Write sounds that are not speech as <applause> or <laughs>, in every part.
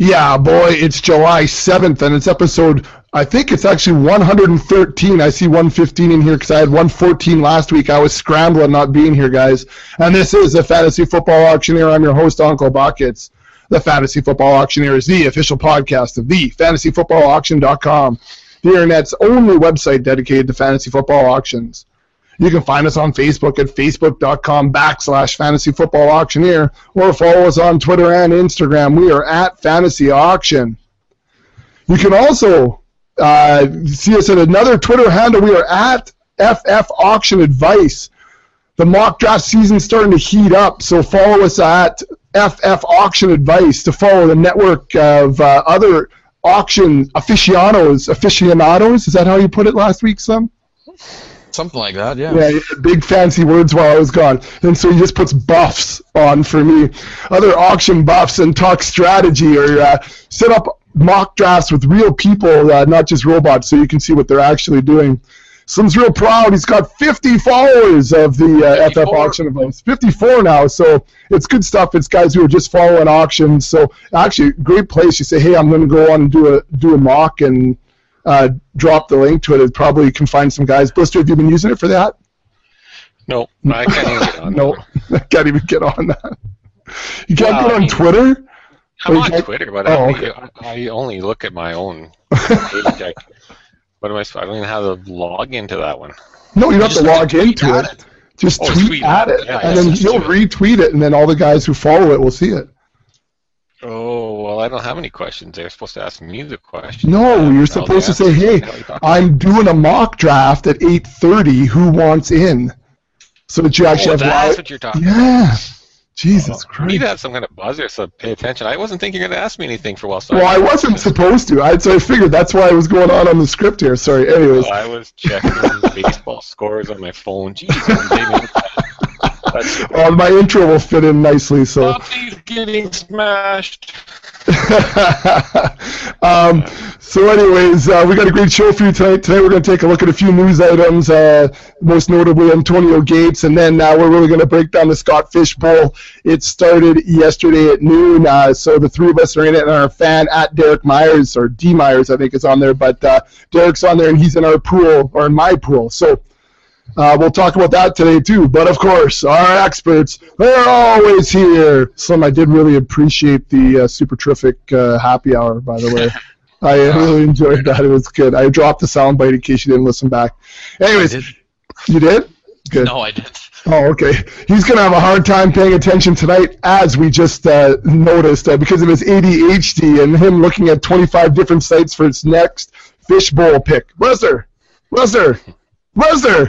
Yeah, boy, it's July 7th, and it's episode, I think it's actually 113. I see 115 in here because I had 114 last week. I was scrambling not being here, guys. And this is the Fantasy Football Auctioneer. I'm your host, Uncle Buckets. The Fantasy Football Auctioneer is the official podcast of the fantasyfootballauction.com, the internet's only website dedicated to fantasy football auctions. You can find us on Facebook at facebook.com backslash fantasy football auctioneer or follow us on Twitter and Instagram. We are at fantasy auction. You can also uh, see us at another Twitter handle. We are at FF Auction Advice. The mock draft season's starting to heat up, so follow us at FF Auction Advice to follow the network of uh, other auction aficionados. Aficionados, is that how you put it last week, Slim? Something like that, yeah. Yeah, big fancy words while I was gone. And so he just puts buffs on for me. Other auction buffs and talk strategy or uh, set up mock drafts with real people, uh, not just robots, so you can see what they're actually doing. Slim's real proud. He's got 50 followers of the uh, FF auction events. 54 now, so it's good stuff. It's guys who are just following auctions. So actually, great place. You say, hey, I'm going to go on and do a do a mock and uh, drop the link to it. It probably you can find some guys. Blister, have you been using it for that? No, I can't even get on. no, <laughs> I can't even get on that. You can't Well, get I on mean- Twitter. I'm on can't- Twitter, but Oh, I, okay. I only look at my own. <laughs> I, what am I? I don't even have to log into that one. No, you don't have to log into at it. Just Oh, tweet, tweet at it, it. Yeah, and yeah, then you'll it. retweet it, and then all the guys who follow it will see it. Oh well, I don't have any questions. They're supposed to ask me the question. No, you're supposed to say, "Hey, What the hell are you talking I'm doing a mock draft at 8:30. Who wants in?" So that you oh, actually Oh, have that's what you're talking. Yeah, Jesus christ You need to have some kind of buzzer, so pay attention. I wasn't thinking you're going to ask me anything for a while. So Well, I wasn't supposed to. I so I figured that's why I was going on on the script here. Sorry. Anyways, I was checking <laughs> baseball scores on my phone. Jeez, <laughs> That's uh, my intro will fit in nicely. So. Bobby's getting smashed. <laughs> um, so, anyways, uh, we got a great show for you tonight. Today, we're going to take a look at a few news items, uh, most notably Antonio Gates, and then uh, we're really going to break down the Scott Fish Bowl. It started yesterday at noon, uh, so the three of us are in it, and our fan at Derek Myers or D Myers, I think, is on there, but uh, Derek's on there, and he's in our pool or in my pool. So. Uh, we'll talk about that today too. But of course, our experts, they're always here. Slim, I did really appreciate the uh, super terrific uh, happy hour, by the way. <laughs> I really enjoyed that. It was good. I dropped the soundbite in case you didn't listen back. Anyways, did. you did? Good. No, I didn't. Oh, okay. He's going to have a hard time paying attention tonight, as we just uh, noticed, uh, because of his ADHD and him looking at 25 different sites for his next fishbowl pick. Lester! Lester!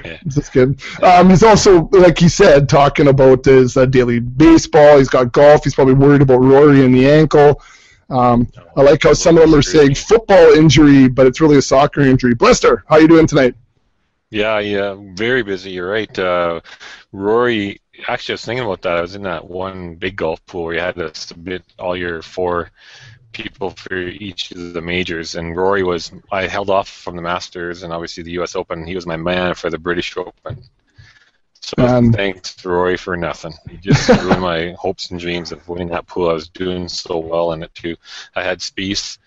Yeah. Just kidding. Um, he's also, like he said, talking about his uh, daily baseball. He's got golf. He's probably worried about Rory and the ankle. Um, I like how some of them are saying football injury, but it's really a soccer injury. Blister, how you doing tonight? Yeah, yeah, very busy. You're right. Uh, Rory, actually, I was thinking about that. I was in that one big golf pool where you had to submit all your four people for each of the majors, and Rory was. I held off from the Masters and obviously the U.S. Open. He was my man for the British Open. So Um, thanks, Rory, for nothing. He just ruined my hopes and dreams of winning that pool. I was doing so well in it too. I had Spieth.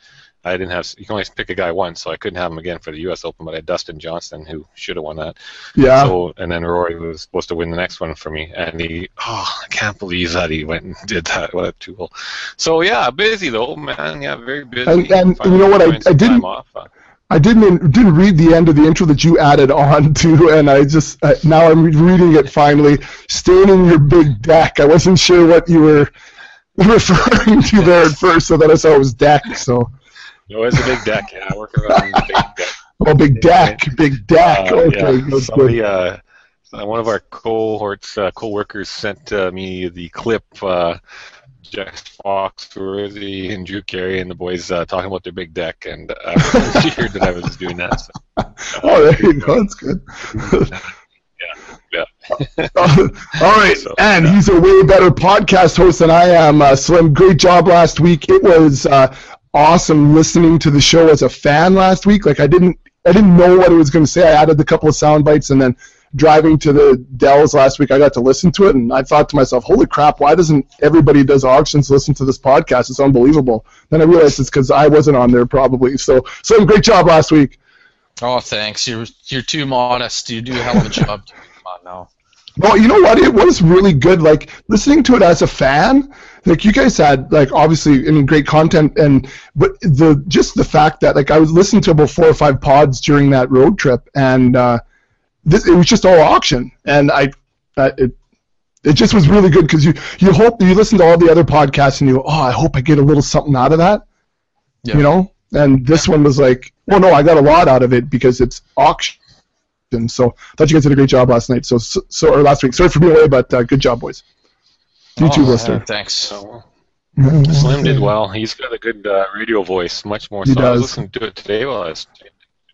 I didn't have. You can only pick a guy once, so I couldn't have him again for the U.S. Open. But I had Dustin Johnson, who should have won that. Yeah. So and then Rory was supposed to win the next one for me, and he oh I can't believe that he went and did that. What a tool! So yeah, busy though, man. Yeah, very busy. And- and you know what, I- I didn't- off. I didn't didn't read the end of the intro that you added on to, and I just uh, now I'm reading it finally. Staining your big deck. I wasn't sure what you were <laughs> referring to there at first, so that I saw it was deck. So it's a big deck. Yeah, I work around the big deck. <laughs> oh, big deck, big deck. Uh, okay, yeah, that's somebody, good. uh, uh, one of our cohorts, uh, co-workers sent uh, me the clip. Uh, Fox, Foxworthy and Drew Carey and the boys uh, talking about their big deck, and uh, <laughs> I figured that I was doing that. So, <laughs> Oh, there you go. That's good. yeah. all right, So, and yeah. he's a way better podcast host than I am. Uh, Slim, great job last week. It was uh, awesome listening to the show as a fan last week. Like I didn't, I didn't know what it was going to say. I added a couple of sound bites, and then driving to the Dells last week, I got to listen to it, and I thought to myself, "Holy crap! Why doesn't everybody who does auctions listen to this podcast? It's unbelievable." Then I realized it's because I wasn't on there probably. So, so great job last week. Oh, thanks. You're you're too modest. You do a hell of a <laughs> job. Come on now. Well, you know what? It was really good. Like listening to it as a fan. Like you guys had like obviously I mean great content and but the just the fact that like I was listening to about four or five pods during that road trip and uh, this it was just all auction and I uh, it it just was really good because you you hope you listen to all the other podcasts and you oh I hope I get a little something out of that. Yeah. You know, and this one was like, well, no, I got a lot out of it because it's auction. So I thought you guys did a great job last night. So, so or last week. Sorry for being away, but uh, good job, boys. You too, Oh, Lister. yeah, thanks. So, <laughs> Slim did well. He's got a good uh, radio voice, much more. He so I was does. listening to it today while I was changing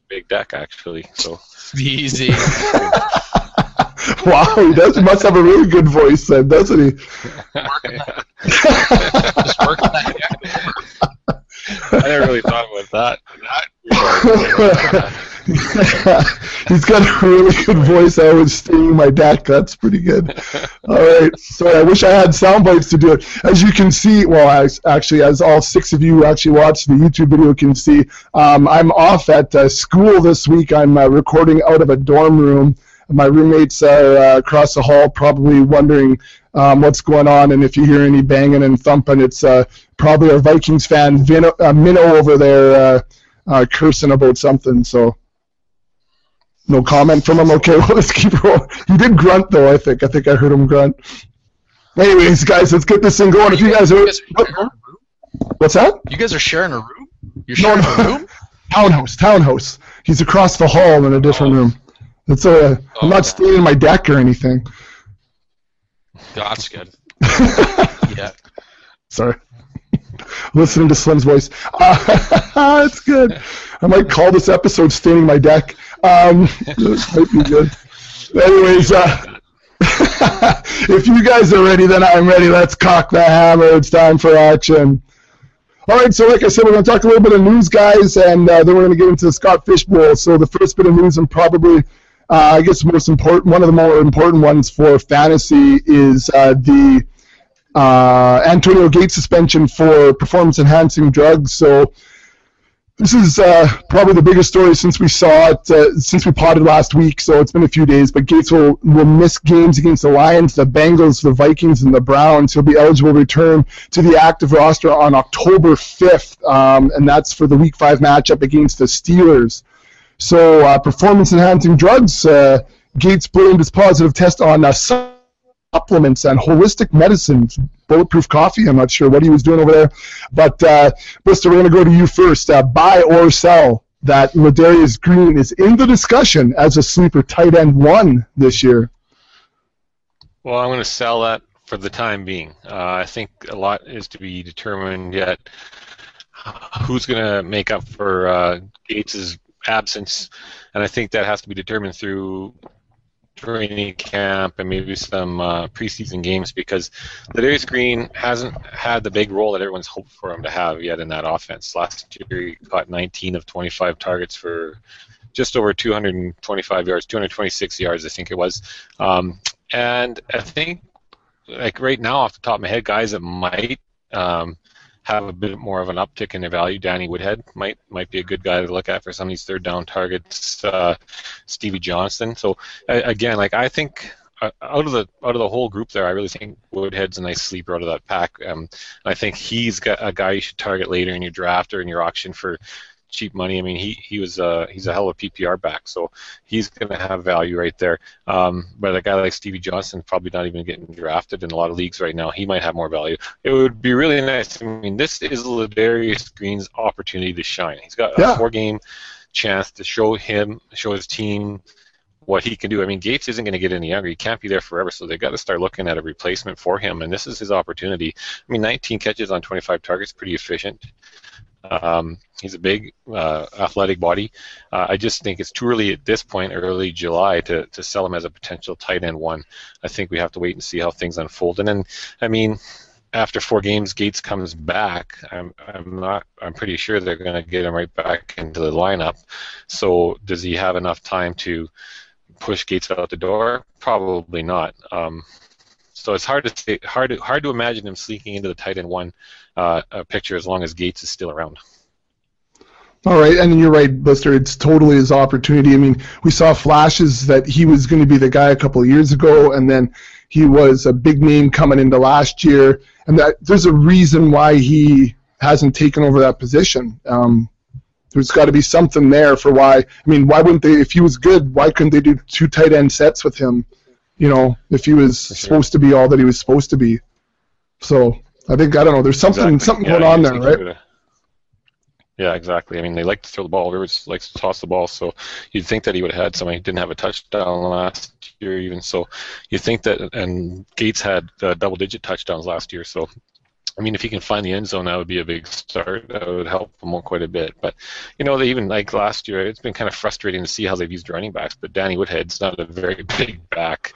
big deck, actually. So <laughs> Easy. <laughs> wow, he does. He must have a really good voice then, doesn't he? Just working that. I never really thought about that. <laughs> He's got a really good voice. I was stealing my deck. That's pretty good. <laughs> All right. So I wish I had sound bites to do it. As you can see, well, actually, as all six of you who actually watch the YouTube video can see, um, I'm off at uh, school this week. I'm uh, recording out of a dorm room. My roommates are uh, across the hall, probably wondering um, what's going on. And if you hear any banging and thumping, it's uh, probably our Vikings fan, Vino, uh, Minnow, over there uh, uh, cursing about something. So no comment from him. Okay, <laughs> well, let's keep rolling. He did grunt though. I think. I think I heard him grunt. Anyways, guys, let's get this thing going. If you guys are, You guys are sharing a room? what's that? You guys are sharing a room? You're sharing no. a room? <laughs> Townhouse, townhouse. He's across the hall in a different Oh. room. It's a. I'm Oh, not okay. staying my deck or anything. That's good. <laughs> Yeah. Sorry. Listening to Slim's voice. Uh, it's good. I might call this episode Staining My Deck. Um, <laughs> this might be good. Anyways, uh, <laughs> if you guys are ready, then I'm ready. Let's cock the hammer. It's time for action. All right, so like I said, we're going to talk a little bit of news, guys, and uh, then we're going to get into the Scott Fish Bowl. So the first bit of news, and probably, uh, I guess, most important, one of the more important ones for fantasy is uh, the uh, Antonio Gates suspension for performance-enhancing drugs. So this is uh, probably the biggest story since we saw it, uh, since we potted last week. So it's been a few days, but Gates will, will miss games against the Lions, the Bengals, the Vikings, and the Browns. He'll be eligible to return to the active roster on October 5th, um, and that's for the Week 5 matchup against the Steelers. So uh, performance-enhancing drugs, uh, Gates blamed his positive test on uh, supplements and holistic medicine, bulletproof coffee. I'm not sure what he was doing over there, but uh, Brister, we're going to go to you first. Uh, buy or sell that Ladarius Green is in the discussion as a sleeper tight end one this year. Well, I'm going to sell that for the time being. Uh, I think a lot is to be determined yet. Who's going to make up for uh, Gates's absence, and I think that has to be determined through training camp and maybe some uh, preseason games because Ladarius Green hasn't had the big role that everyone's hoped for him to have yet in that offense. Last year he caught 19 of 25 targets for just over 225 yards, 226 yards, I think it was. Um, and I think, like right now, off the top of my head, guys that might um, have a bit more of an uptick in their value. Danny Woodhead might might be a good guy to look at for some of these third down targets. Uh, Stevie Johnson. So again, like I think. Uh, out of the out of the whole group there, I really think Woodhead's a nice sleeper out of that pack. Um, I think he's got a guy you should target later in your draft or in your auction for cheap money. I mean, he he was uh, he's a hell of a PPR back, so he's going to have value right there. Um, but a guy like Stevie Johnson probably not even getting drafted in a lot of leagues right now. He might have more value. It would be really nice. I mean, this is Ladarius Green's opportunity to shine. He's got a Yeah. four-game chance to show him, show his team what he can do. I mean, Gates isn't going to get any younger. He can't be there forever, so they've got to start looking at a replacement for him, and this is his opportunity. I mean, 19 catches on 25 targets, pretty efficient. Um, he's a big, uh, athletic body. Uh, I just think it's too early at this point, early July, to, to sell him as a potential tight end one. I think we have to wait and see how things unfold. And then, I mean, after four games, Gates comes back. I'm, I'm not. I'm pretty sure they're going to get him right back into the lineup. So, does he have enough time to push Gates out the door? Probably not. Um, so it's hard to say, hard to, hard to imagine him sneaking into the tight end one uh, picture as long as Gates is still around. All right, and you're right, Buster. It's totally his opportunity. I mean, we saw flashes that he was going to be the guy a couple of years ago, and then he was a big name coming into last year, and that there's a reason why he hasn't taken over that position. Um, there's got to be something there for why. I mean, why wouldn't they? If he was good, why couldn't they do two tight end sets with him? You know, if he was sure. supposed to be all that he was supposed to be. So I think I don't know. There's something exactly. something yeah, going on there, right? Yeah, exactly. I mean, they like to throw the ball. Rivers likes to toss the ball, so you'd think that he would have had somebody. He didn't have a touchdown last year, even so. You think that, and Gates had uh, double-digit touchdowns last year, so I mean, if he can find the end zone, that would be a big start. That would help him quite a bit. But you know, they even like last year, it's been kind of frustrating to see how they've used running backs. But Danny Woodhead's not a very <laughs> big back,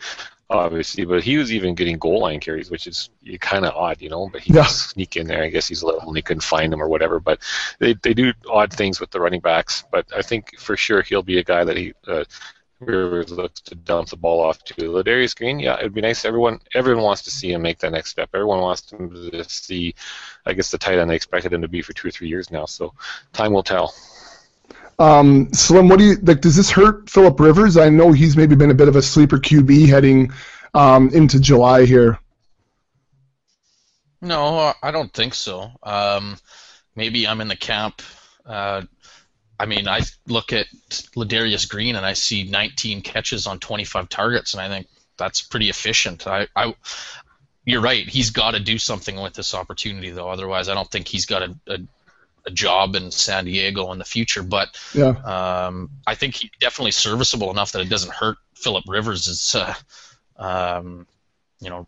obviously, but he was even getting goal line carries, which is kind of odd, you know. But he yeah. sneak in there. I guess he's little and they couldn't find him or whatever. But they they do odd things with the running backs. But I think for sure he'll be a guy that he. Uh, Rivers looks to dump the ball off to Ladarius Green. Yeah, it'd be nice. Everyone, everyone wants to see him make that next step. Everyone wants to see, I guess, the tight end they expected him to be for two or three years now. So, time will tell. Um, Slim, what do you like? Does this hurt Philip Rivers? I know he's maybe been a bit of a sleeper QB heading um, into July here. No, I don't think so. Um, maybe I'm in the camp. Uh, I mean, I look at Ladarius Green and I see 19 catches on 25 targets, and I think that's pretty efficient. I, I you're right. He's got to do something with this opportunity, though. Otherwise, I don't think he's got a, a a job in San Diego in the future. But yeah. um, I think he's definitely serviceable enough that it doesn't hurt Philip Rivers' uh, um, you know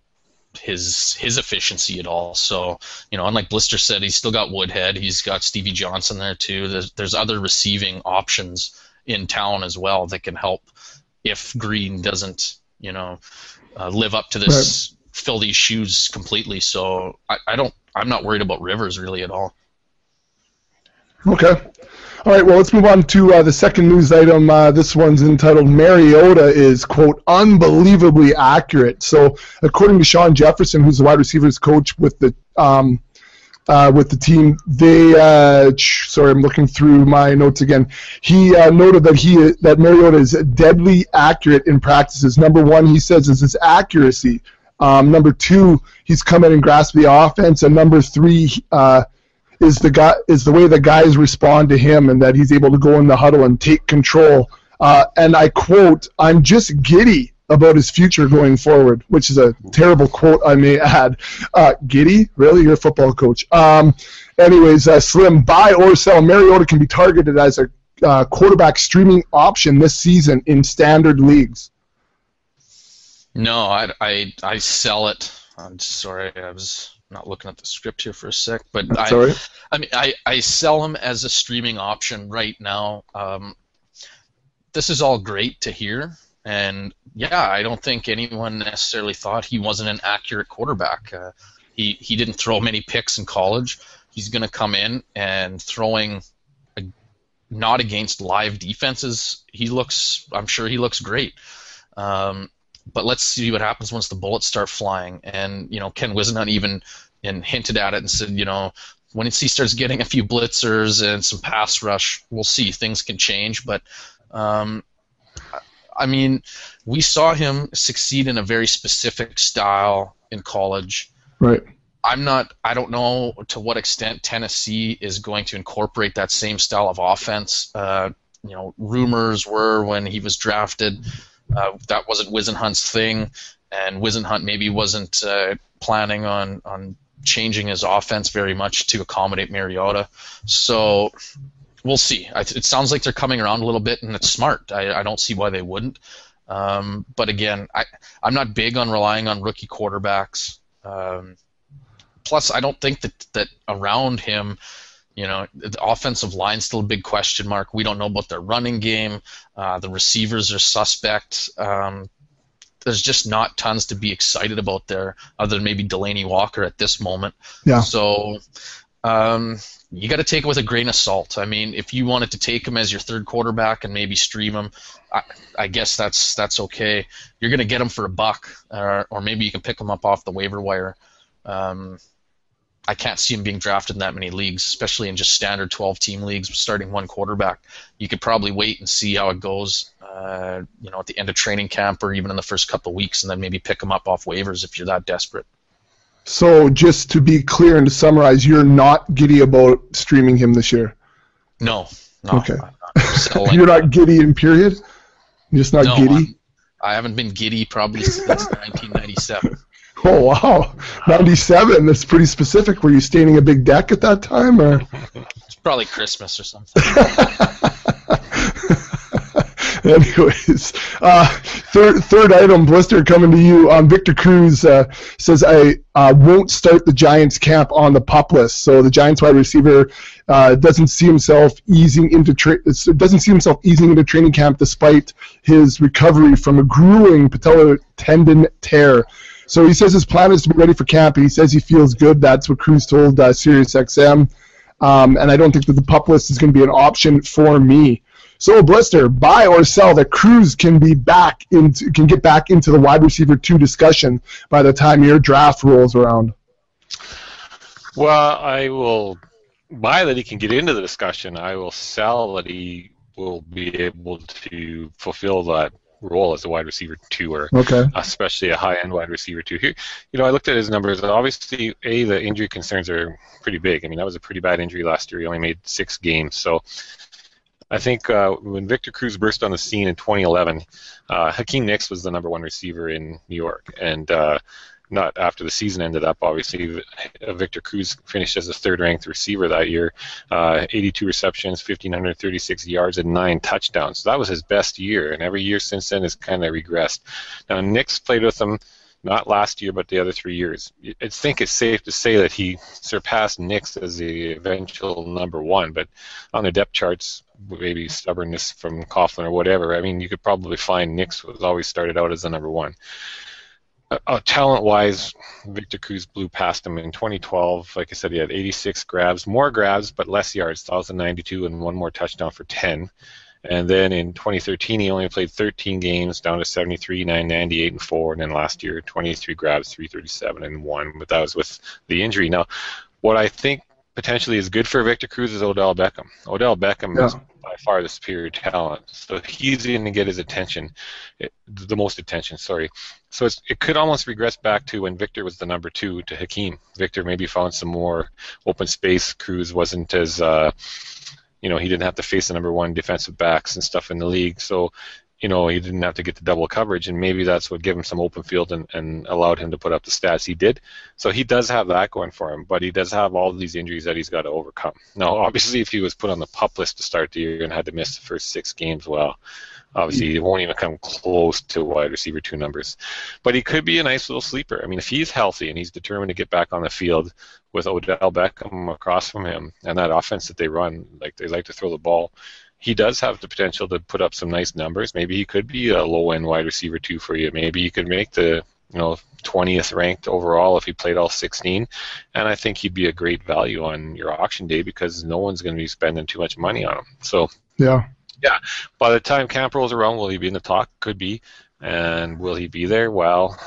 his his efficiency at all. So you know, unlike Blister said, he's still got Woodhead. He's got Stevie Johnson there too. There's there's other receiving options in town as well that can help if Green doesn't you know uh, live up to this. Right. Fill these shoes completely. So I, I don't. I'm not worried about Rivers really at all. Okay. All right, well, let's move on to uh, the second news item. Uh, this one's entitled Mariota is, quote, unbelievably accurate. So, according to Shawn Jefferson, who's the wide receivers coach with the um, uh, with the team, they uh, sorry, I'm looking through my notes again. He uh, noted that he that Mariota is deadly accurate in practices. Number one, he says, is his accuracy. Um, number two, he's come in and grasped the offense, and number three, uh, is the guy is the way the guys respond to him and that he's able to go in the huddle and take control. Uh, and I quote, "I'm just giddy about his future going forward," which is a terrible quote, I may add. Uh, giddy? Really? You're a football coach. Um, anyways, uh, Slim, buy or sell. Mariota can be targeted as a uh, quarterback streaming option this season in standard leagues. No, I, I, I sell it. I'm sorry, I was not looking at the script here for a sec, but I, I mean, I, I sell them as a streaming option right now. Um, this is all great to hear, and yeah, I don't think anyone necessarily thought he wasn't an accurate quarterback. Uh, he he didn't throw many picks in college. He's going to come in and throwing a, not against live defenses. He looks, I'm sure he looks great. Um, but let's see what happens once the bullets start flying. And you know, Ken Whisenhunt even and hinted at it and said, you know, when he starts getting a few blitzers and some pass rush, we'll see things can change. But um, I mean, we saw him succeed in a very specific style in college. Right. I'm not. I don't know to what extent Tennessee is going to incorporate that same style of offense. Uh, you know, rumors were when he was drafted uh, that wasn't Whisenhunt's thing, and Whisenhunt maybe wasn't uh, planning on on changing his offense very much to accommodate Mariota. So we'll see. it sounds like they're coming around a little bit, and it's smart. I, I don't see why they wouldn't. Um, but again, I, I'm not big on relying on rookie quarterbacks. Um, plus, I don't think that that around him, you know, the offensive line's still a big question mark. We don't know about their running game. Uh, the receivers are suspect. Um, there's just not tons to be excited about there, other than maybe Delanie Walker at this moment. Yeah. So Um, you got to take it with a grain of salt. I mean, if you wanted to take him as your third quarterback and maybe stream him, I, I guess that's that's okay. You're going to get him for a buck, or, or maybe you can pick him up off the waiver wire. Um, I can't see him being drafted in that many leagues, especially in just standard 12-team leagues, starting one quarterback. You could probably wait and see how it goes, uh, you know, at the end of training camp or even in the first couple of weeks, and then maybe pick him up off waivers if you're that desperate. So, just to be clear and to summarize, you're not giddy about streaming him this year. No. no okay. <laughs> you're not giddy in period. You're just not no, giddy. I'm, I haven't been giddy probably since <laughs> 1997. Oh <laughs> wow, ninety-seven. That's pretty specific. Were you staining a big deck at that time, or? It's probably Christmas or something. <laughs> Anyways, uh, third third item, blister coming to you. Um, Victor Cruz uh, says I uh, won't start the Giants camp on the pup list. So the Giants wide receiver uh, doesn't see himself easing into tra- doesn't see himself easing into training camp despite his recovery from a grueling patellar tendon tear. So he says his plan is to be ready for camp. He says he feels good. That's what Cruz told uh, SiriusXM. Um, and I don't think that the pup list is going to be an option for me. So a Blister, buy or sell that Cruz can be back into can get back into the wide receiver two discussion by the time your draft rolls around. Well, I will buy that he can get into the discussion. I will sell that he will be able to fulfill that role as a wide receiver two, or okay. especially a high end wide receiver two. Here, you know, I looked at his numbers. Obviously, a the injury concerns are pretty big. I mean, that was a pretty bad injury last year. He only made six games, so I think uh, when Victor Cruz burst on the scene in 2011, uh, Hakeem Nicks was the number one receiver in New York, and uh, not after the season ended up. Obviously, Victor Cruz finished as the third-ranked receiver that year, uh, 82 receptions, 1,536 yards, and nine touchdowns. So that was his best year, and every year since then has kind of regressed. Now Nicks played with him not last year, but the other three years. I think it's safe to say that he surpassed Nicks as the eventual number one, but on the depth charts, maybe stubbornness from Coughlin or whatever, I mean, you could probably find Nicks was always started out as the number one. Uh, uh, talent-wise, Victor Cruz blew past him in 2012. Like I said, he had 86 grabs, more grabs, but less yards, 1,092, and one more touchdown for 10. And then in 2013, he only played 13 games, down to 73, 998, and 4. And then last year, 23 grabs, 337, and 1. But that was with the injury. Now, what I think potentially is good for Victor Cruz is Odell Beckham. Odell Beckham yeah. is by far the superior talent. So he's going to get his attention, the most attention, sorry. So it could almost regress back to when Victor was the number two to Hakeem. Victor maybe found some more open space. Cruz wasn't as. Uh, you know, he didn't have to face the number one defensive backs and stuff in the league. So, you know, he didn't have to get the double coverage, and maybe that's what gave him some open field and, and allowed him to put up the stats he did. So he does have that going for him, but he does have all these injuries that he's got to overcome. Now, <laughs> obviously, if he was put on the pup list to start the year and had to miss the first six games, well, Obviously, he won't even come close to wide receiver two numbers. But he could be a nice little sleeper. I mean, if he's healthy and he's determined to get back on the field with Odell Beckham across from him and that offense that they run, like they like to throw the ball, he does have the potential to put up some nice numbers. Maybe he could be a low end wide receiver two for you. Maybe he could make the you know 20th ranked overall if he played all 16 and i think he'd be a great value on your auction day because no one's going to be spending too much money on him so yeah yeah. By the time camp rolls around, will he be in the talk? Could be. And will he be there? Well,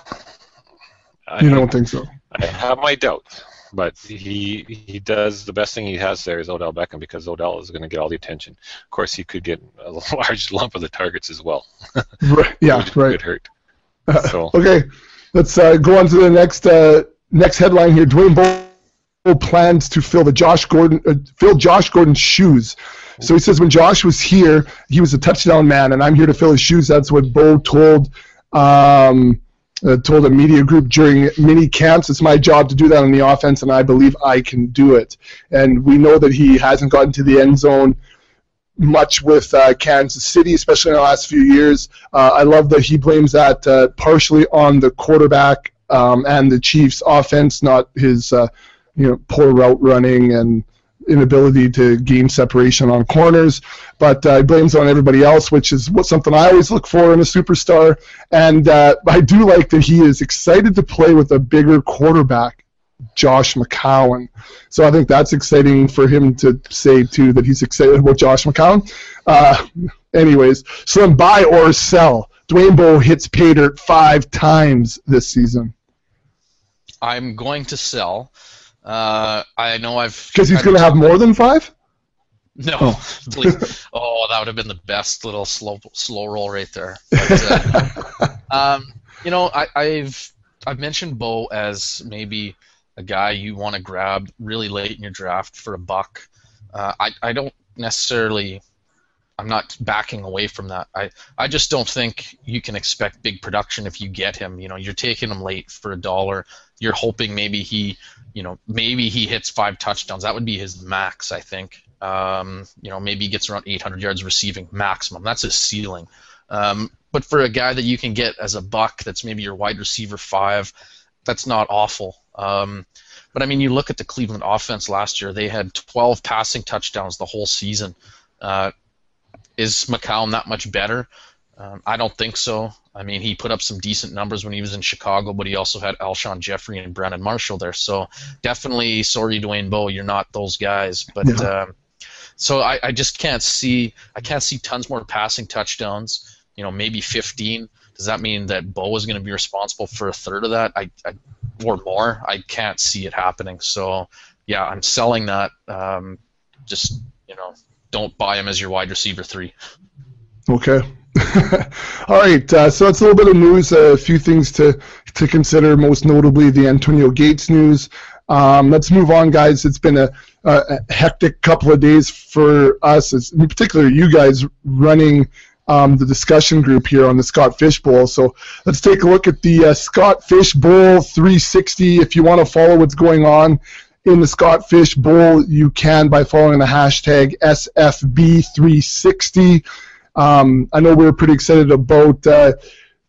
you I, don't think so. I have my doubts. But he he does the best thing he has there is Odell Beckham because Odell is going to get all the attention. Of course, he could get a <laughs> large lump of the targets as well. <laughs> right. Yeah. Which right. Could hurt. So. okay. Let's uh, go on to the next uh, next headline here. Dwayne Bowe plans to fill the Josh Gordon uh, fill Josh Gordon's shoes. So he says when Josh was here, he was a touchdown man, and I'm here to fill his shoes. That's what Bowe told um, uh, told a media group during mini camps. It's my job to do that on the offense, and I believe I can do it. And we know that he hasn't gotten to the end zone much with uh, Kansas City, especially in the last few years. Uh, I love that he blames that uh, partially on the quarterback um, and the Chiefs' offense, not his uh, you know poor route running and inability to gain separation on corners, but uh, blames on everybody else, which is what something I always look for in a superstar. And uh, I do like that he is excited to play with a bigger quarterback. Josh McCown. So I think that's exciting for him to say too that he's excited about Josh McCown. Uh, anyways, Slim buy or sell. Dwayne Bowe hits pay dirt five times this season. I'm going to sell. Uh, I know I've because he's going to have more than five. No, oh. <laughs> please. Oh, that would have been the best little slow slow roll right there. But, <laughs> uh, um, you know, I, I've I've mentioned Bowe as maybe a guy you want to grab really late in your draft for a buck. Uh, I I don't necessarily. I'm not backing away from that. I, I just don't think you can expect big production if you get him. You know, you're taking him late for a dollar. You're hoping maybe he, you know, maybe he hits five touchdowns. That would be his max, I think. Um, you know, maybe he gets around 800 yards receiving maximum. That's his ceiling. Um, but for a guy that you can get as a buck, that's maybe your wide receiver five, that's not awful. Um, but I mean, you look at the Cleveland offense last year; they had 12 passing touchdowns the whole season. Uh, is McCown that much better? Um, I don't think so. I mean, he put up some decent numbers when he was in Chicago, but he also had Alshon Jeffery and Brandon Marshall there. So definitely, sorry, Dwayne Bowe, you're not those guys. But yeah. um, so I, I just can't see I can't see tons more passing touchdowns. You know, maybe 15. Does that mean that Bowe is going to be responsible for a third of that? I, I or more? I can't see it happening. So yeah, I'm selling that. Um, just you know, don't buy him as your wide receiver three. Okay. <laughs> All right, uh, so that's a little bit of news. A few things to to consider. Most notably, the Antonio Gates news. Um, let's move on, guys. It's been a, a, hectic couple of days for us, as, in particular you guys running um, the discussion group here on the Scott Fish Bowl. So let's take a look at the uh, Scott Fish Bowl 360. If you want to follow what's going on in the Scott Fish Bowl, you can by following the hashtag SFB360. Um, I know we are pretty excited about uh,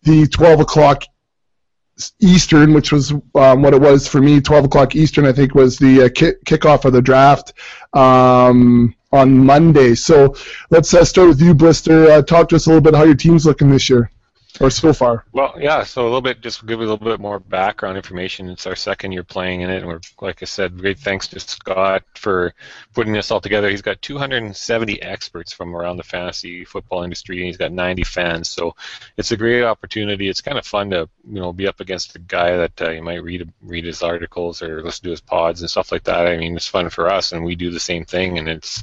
the 12 o'clock Eastern, which was um, what it was for me. 12 o'clock Eastern, I think, was the uh, kick- kickoff of the draft um, on Monday. So let's uh, start with you, Blister. Uh, talk to us a little bit how your team's looking this year or so far? Well, yeah. So a little bit, just give you a little bit more background information. It's our second year playing in it, and we're, like I said, great thanks to Scott for putting this all together. He's got 270 experts from around the fantasy football industry, and he's got 90 fans. So it's a great opportunity. It's kind of fun to you know be up against a guy that uh, you might read read his articles or listen to his pods and stuff like that. I mean, it's fun for us, and we do the same thing, and it's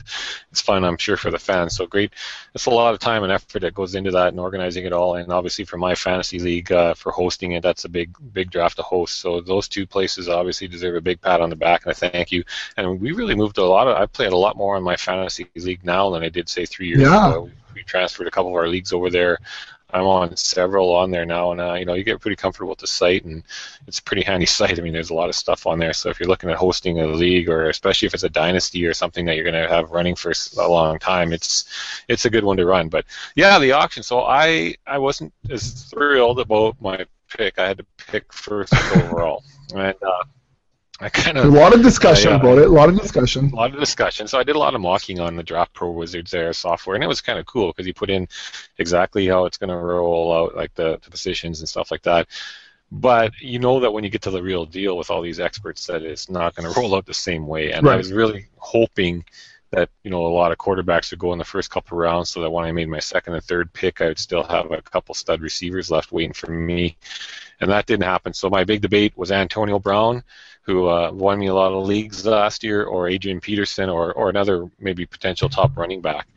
it's fun, I'm sure, for the fans. So great. It's a lot of time and effort that goes into that and organizing it all, and obviously for my fantasy league uh, for hosting it. That's a big big draft to host. So those two places obviously deserve a big pat on the back, and I thank you. And we really moved a lot of. I played a lot more in my fantasy league now than I did say three years yeah. ago. We transferred a couple of our leagues over there. I'm on several on there now, and uh, you know you get pretty comfortable with the site, and it's a pretty handy <laughs> site. I mean, there's a lot of stuff on there. So if you're looking at hosting a league, or especially if it's a dynasty or something that you're going to have running for a long time, it's it's a good one to run. But yeah, the auction. So I I wasn't as thrilled about my pick. I had to pick first overall, and uh, I kind of a lot of discussion uh, about it. A lot of discussion. A lot of discussion. So I did a lot of mocking on the Draft Pro Wizards there software, and it was kind of cool because he put in exactly how it's going to roll out, like the, the positions and stuff like that. But you know that when you get to the real deal with all these experts, that it's not going <laughs> to roll out the same way. And right. I was really hoping that you know a lot of quarterbacks would go in the first couple rounds, so that when I made my second and third pick, I would still have a couple stud receivers left waiting for me, and that didn't happen. So my big debate was Antonio Brown who uh, won me a lot of leagues last year, or Adrian Peterson, or, or another maybe potential top running back.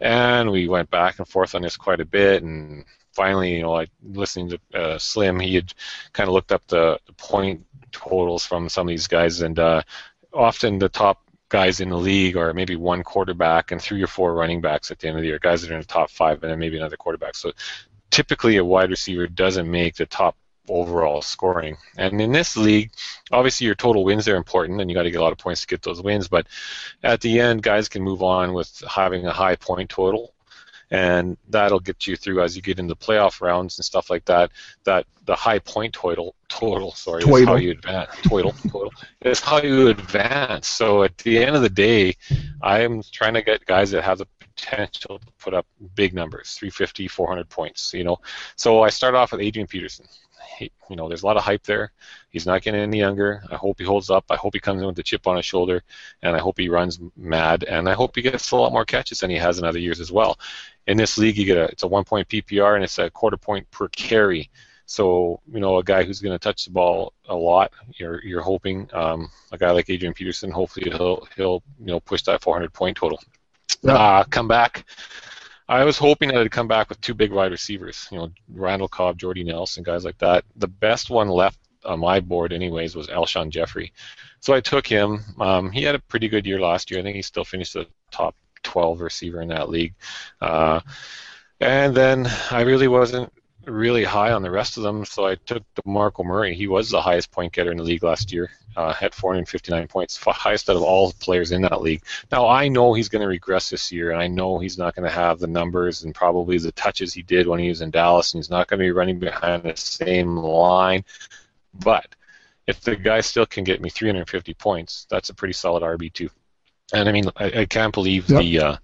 And we went back and forth on this quite a bit, and finally, you know, like listening to uh, Slim, he had kind of looked up the, the, point totals from some of these guys, and uh, often the top guys in the league are maybe one quarterback and three or four running backs at the end of the year, guys that are in the top five, and then maybe another quarterback. So typically, a wide receiver doesn't make the top overall scoring. And in this league, obviously your total wins are important, and you got to get a lot of points to get those wins. But at the end, guys can move on with having a high point total, and that'll get you through as you get into playoff rounds and stuff like that. That the high point total total sorry is how you advance. Total total is how you advance. So at the end of the day, I'm trying to get guys that have the potential to put up big numbers 350 400 points you know so i start off with adrian peterson he, you know, there's a lot of hype there. He's not getting any younger. I hope he holds up. I hope he comes in with a chip on his shoulder, and I hope he runs mad, and I hope he gets a lot more catches than he has in other years as well. In this league, you get a it's a one point PPR and it's a quarter point per carry. So you know, a guy who's going to touch the ball a lot, you're you're hoping um, a guy like Adrian Peterson, hopefully he'll he'll you know push that 400 point total. Yeah. Uh, come back. I was hoping that it'd come back with two big wide receivers, you know, Randall Cobb, Jordy Nelson, guys like that. The best one left on my board, anyways, was Alshon Jeffery. So I took him. Um, he had a pretty good year last year. I think he still finished the top 12 receiver in that league. Uh, and then I really wasn't really high on the rest of them, so I took DeMarco Murray. He was the highest point getter in the league last year, uh, had 459 points, highest out of all players in that league. Now I know he's going to regress this year, and I know he's not going to have the numbers and probably the touches he did when he was in Dallas, and he's not going to be running behind the same line. But if the guy still can get me 350 points, that's a pretty solid RB2. And I mean, I, I can't believe yep. the uh,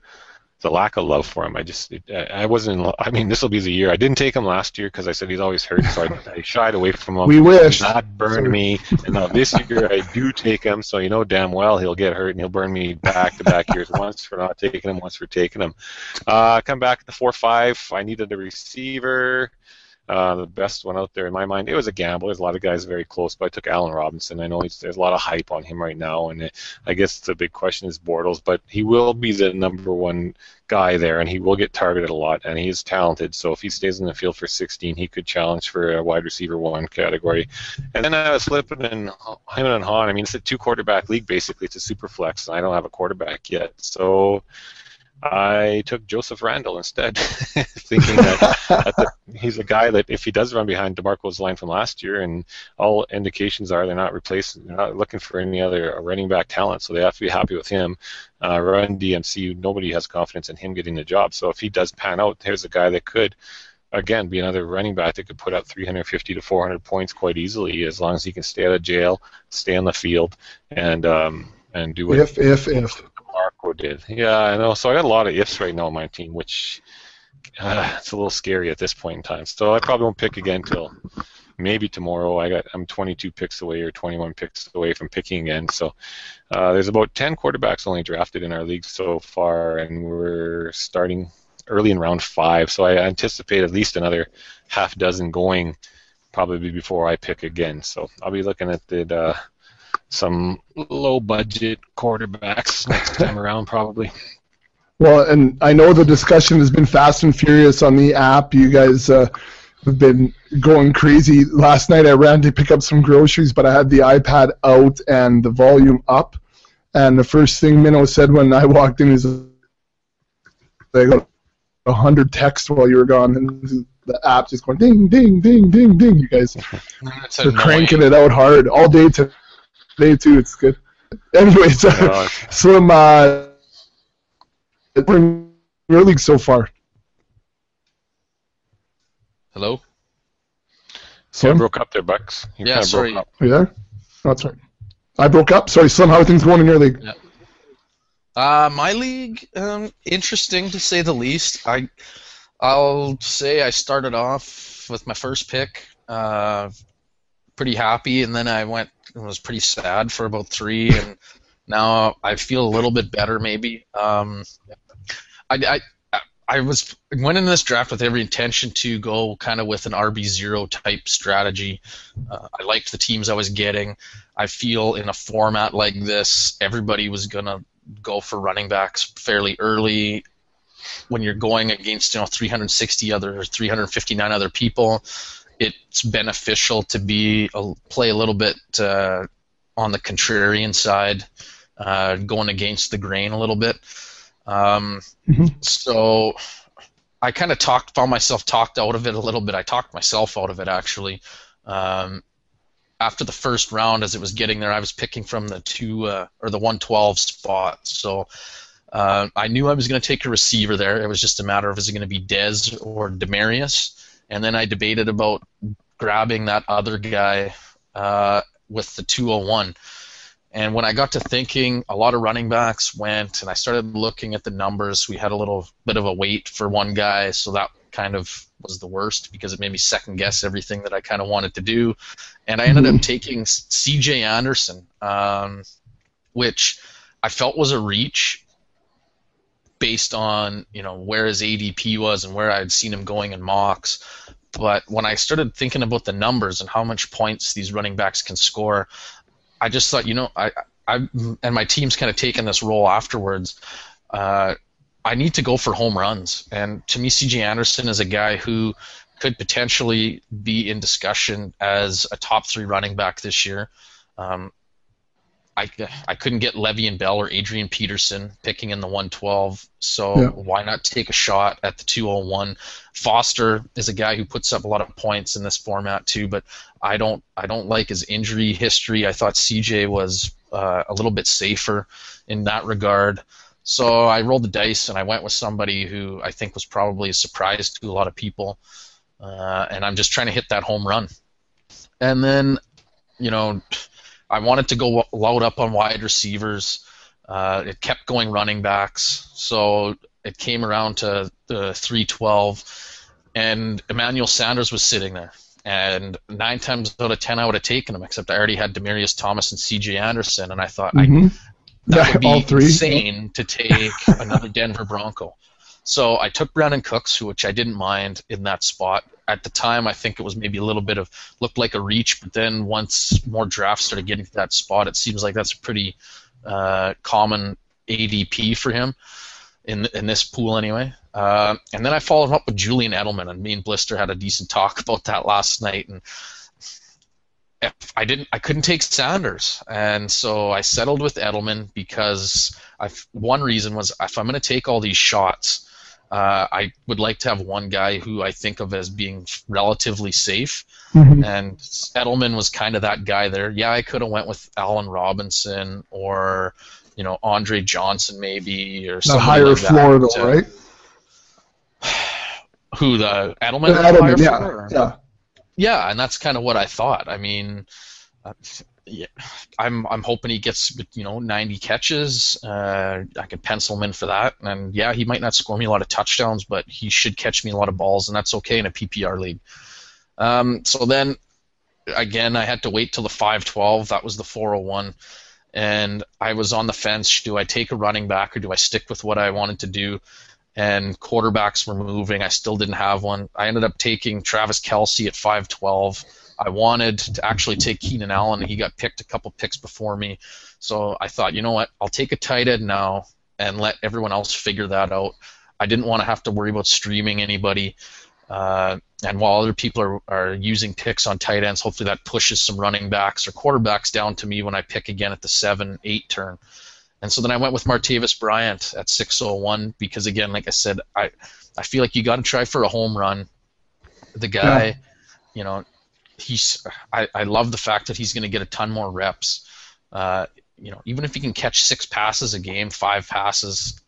the lack of love for him. I just, it, I wasn't. I mean, this will be the year. I didn't take him last year because I said he's always hurt, so I, <laughs> I shied away from him. We wish that burned me. And now this <laughs> year I do take him, so you know damn well he'll get hurt and he'll burn me back to back years. Once for not taking him, once for taking him. Uh, come back at the four five. I needed a receiver. Uh, the best one out there in my mind. It was a gamble. There's a lot of guys very close, but I took Allen Robinson. I know there's a lot of hype on him right now, and it, I guess the big question is Bortles, but he will be the number one guy there, and he will get targeted a lot, and he's talented. So if he stays in the field for 16, he could challenge for a wide receiver one category. And then I was flipping in him and Hahn. I mean, it's a two quarterback league basically. It's a super flex, and I don't have a quarterback yet, so I took Joseph Randle instead, <laughs> thinking that, that <laughs> he's a guy that if he does run behind DeMarco's line from last year, and all indications are they're not replacing, they're not looking for any other running back talent, so they have to be happy with him. Uh, run DMC, nobody has confidence in him getting the job. So if he does pan out, there's a guy that could again be another running back that could put up 350 to 400 points quite easily as long as he can stay out of jail, stay on the field, and um, and do what if if if Marco did. Yeah, I know. So I got a lot of ifs right now on my team, which uh, it's a little scary at this point in time. So I probably won't pick again till maybe tomorrow. I got I'm 22 picks away or 21 picks away from picking again. So uh, there's about 10 quarterbacks only drafted in our league so far, and we're starting early in round five. So I anticipate at least another half dozen going probably before I pick again. So I'll be looking at the uh, some low budget quarterbacks next <laughs> time around, probably. Well, and I know the discussion has been fast and furious on the app. You guys uh, have been going crazy. Last night I ran to pick up some groceries, but I had the iPad out and the volume up. And the first thing Minnow said when I walked in is, "I got a hundred texts while you were gone." And the app just going ding, ding, ding, ding, ding. You guys <laughs> are cranking it out hard all day today today too. It's good. Anyways, <laughs> uh, Slim, uh, your league so far. Hello. So I broke up there, Bucks. You yeah, sorry. Are you there? Oh, that's right. I broke up. Sorry, Slim. How are things going in your league? Yeah. Uh, my league, um, interesting to say the least. I, I'll say I started off with my first pick, uh, pretty happy, and then I went and was pretty sad for about three, and now I feel a little bit better maybe. Um, I, I I was went in this draft with every intention to go kind of with an RB zero type strategy. Uh, I liked the teams I was getting. I feel in a format like this, everybody was gonna go for running backs fairly early. When you're going against you know 360 other 359 other people, it's beneficial to be a, play a little bit uh, on the contrarian side, uh, going against the grain a little bit. Um, mm-hmm. So I kind of talked, found myself talked out of it a little bit. I talked myself out of it actually. Um, after the first round, as it was getting there, I was picking from the two uh, or the 112 spot. So uh, I knew I was going to take a receiver there. It was just a matter of is it going to be Dez or Demaryius and then I debated about grabbing that other guy uh, with the 201. And when I got to thinking, a lot of running backs went, and I started looking at the numbers. We had a little bit of a wait for one guy, so that kind of was the worst because it made me second guess everything that I kind of wanted to do, and I ended mm-hmm. up taking C.J. Anderson, um, which I felt was a reach based on you know where his ADP was and where I'd seen him going in mocks. But when I started thinking about the numbers and how much points these running backs can score, I just thought, you know, I, I and my team's kind of taken this role afterwards. Uh, I need to go for home runs, and to me, C.J. Anderson is a guy who could potentially be in discussion as a top three running back this year. Um, I, I couldn't get Le'Veon Bell or Adrian Peterson picking in the 112, so yeah. why not take a shot at the 201? Foster is a guy who puts up a lot of points in this format too, but I don't I don't like his injury history. I thought CJ was uh, a little bit safer in that regard. So I rolled the dice and I went with somebody who I think was probably a surprise to a lot of people, uh, and I'm just trying to hit that home run. And then, you know I wanted to go load up on wide receivers. Uh, it kept going running backs, so it came around to the 312, and Emmanuel Sanders was sitting there. And nine times out of ten, I would have taken him, except I already had Demaryius Thomas and C.J. Anderson, and I thought mm-hmm. I, that would <laughs> be insane to take another Denver Bronco. So I took Brandin Cooks, which I didn't mind in that spot at the time, I think it was maybe a little bit of looked like a reach, but then once more drafts started getting to that spot, it seems like that's a pretty uh, common ADP for him in in this pool anyway. Uh, and then I followed up with Julian Edelman, and me and Blister had a decent talk <laughs> about that last night. And I didn't, I couldn't take Sanders, and so I settled with Edelman because I one reason was if I'm going to take all these shots uh, I would like to have one guy who I think of as being relatively safe, mm-hmm. and Edelman was kind of that guy there. Yeah, I could have went with Allen Robinson or you know Andre Johnson maybe or the higher like floor though, right? <sighs> Who the Edelman? The Edelman, yeah, yeah, yeah, and that's kind of what I thought. I mean, uh, yeah, I'm I'm hoping he gets you know 90 catches. Uh, I can pencil him in for that. And yeah, he might not score me a lot of touchdowns, but he should catch me a lot of balls, and that's okay in a PPR league. Um, so then, again, I had to wait till the 512. That was the 401, and I was on the fence. Do I take a running back or do I stick with what I wanted to do? And quarterbacks were moving. I still didn't have one. I ended up taking Travis Kelce at 512 I wanted to actually take Keenan Allen. He got picked a couple picks before me. So I thought, you know what? I'll take a tight end now and let everyone else figure that out. I didn't want to have to worry about streaming anybody. Uh, and while other people are, are using picks on tight ends, hopefully that pushes some running backs or quarterbacks down to me when I pick again at the 7 8 turn. And so then I went with Martavis Bryant at 601 because, again, like I said, I, I feel like you got to try for a home run. The guy, yeah. you know, he's I, I love the fact that he's going to get a ton more reps. Uh, you know, even if he can catch six passes a game, five passes,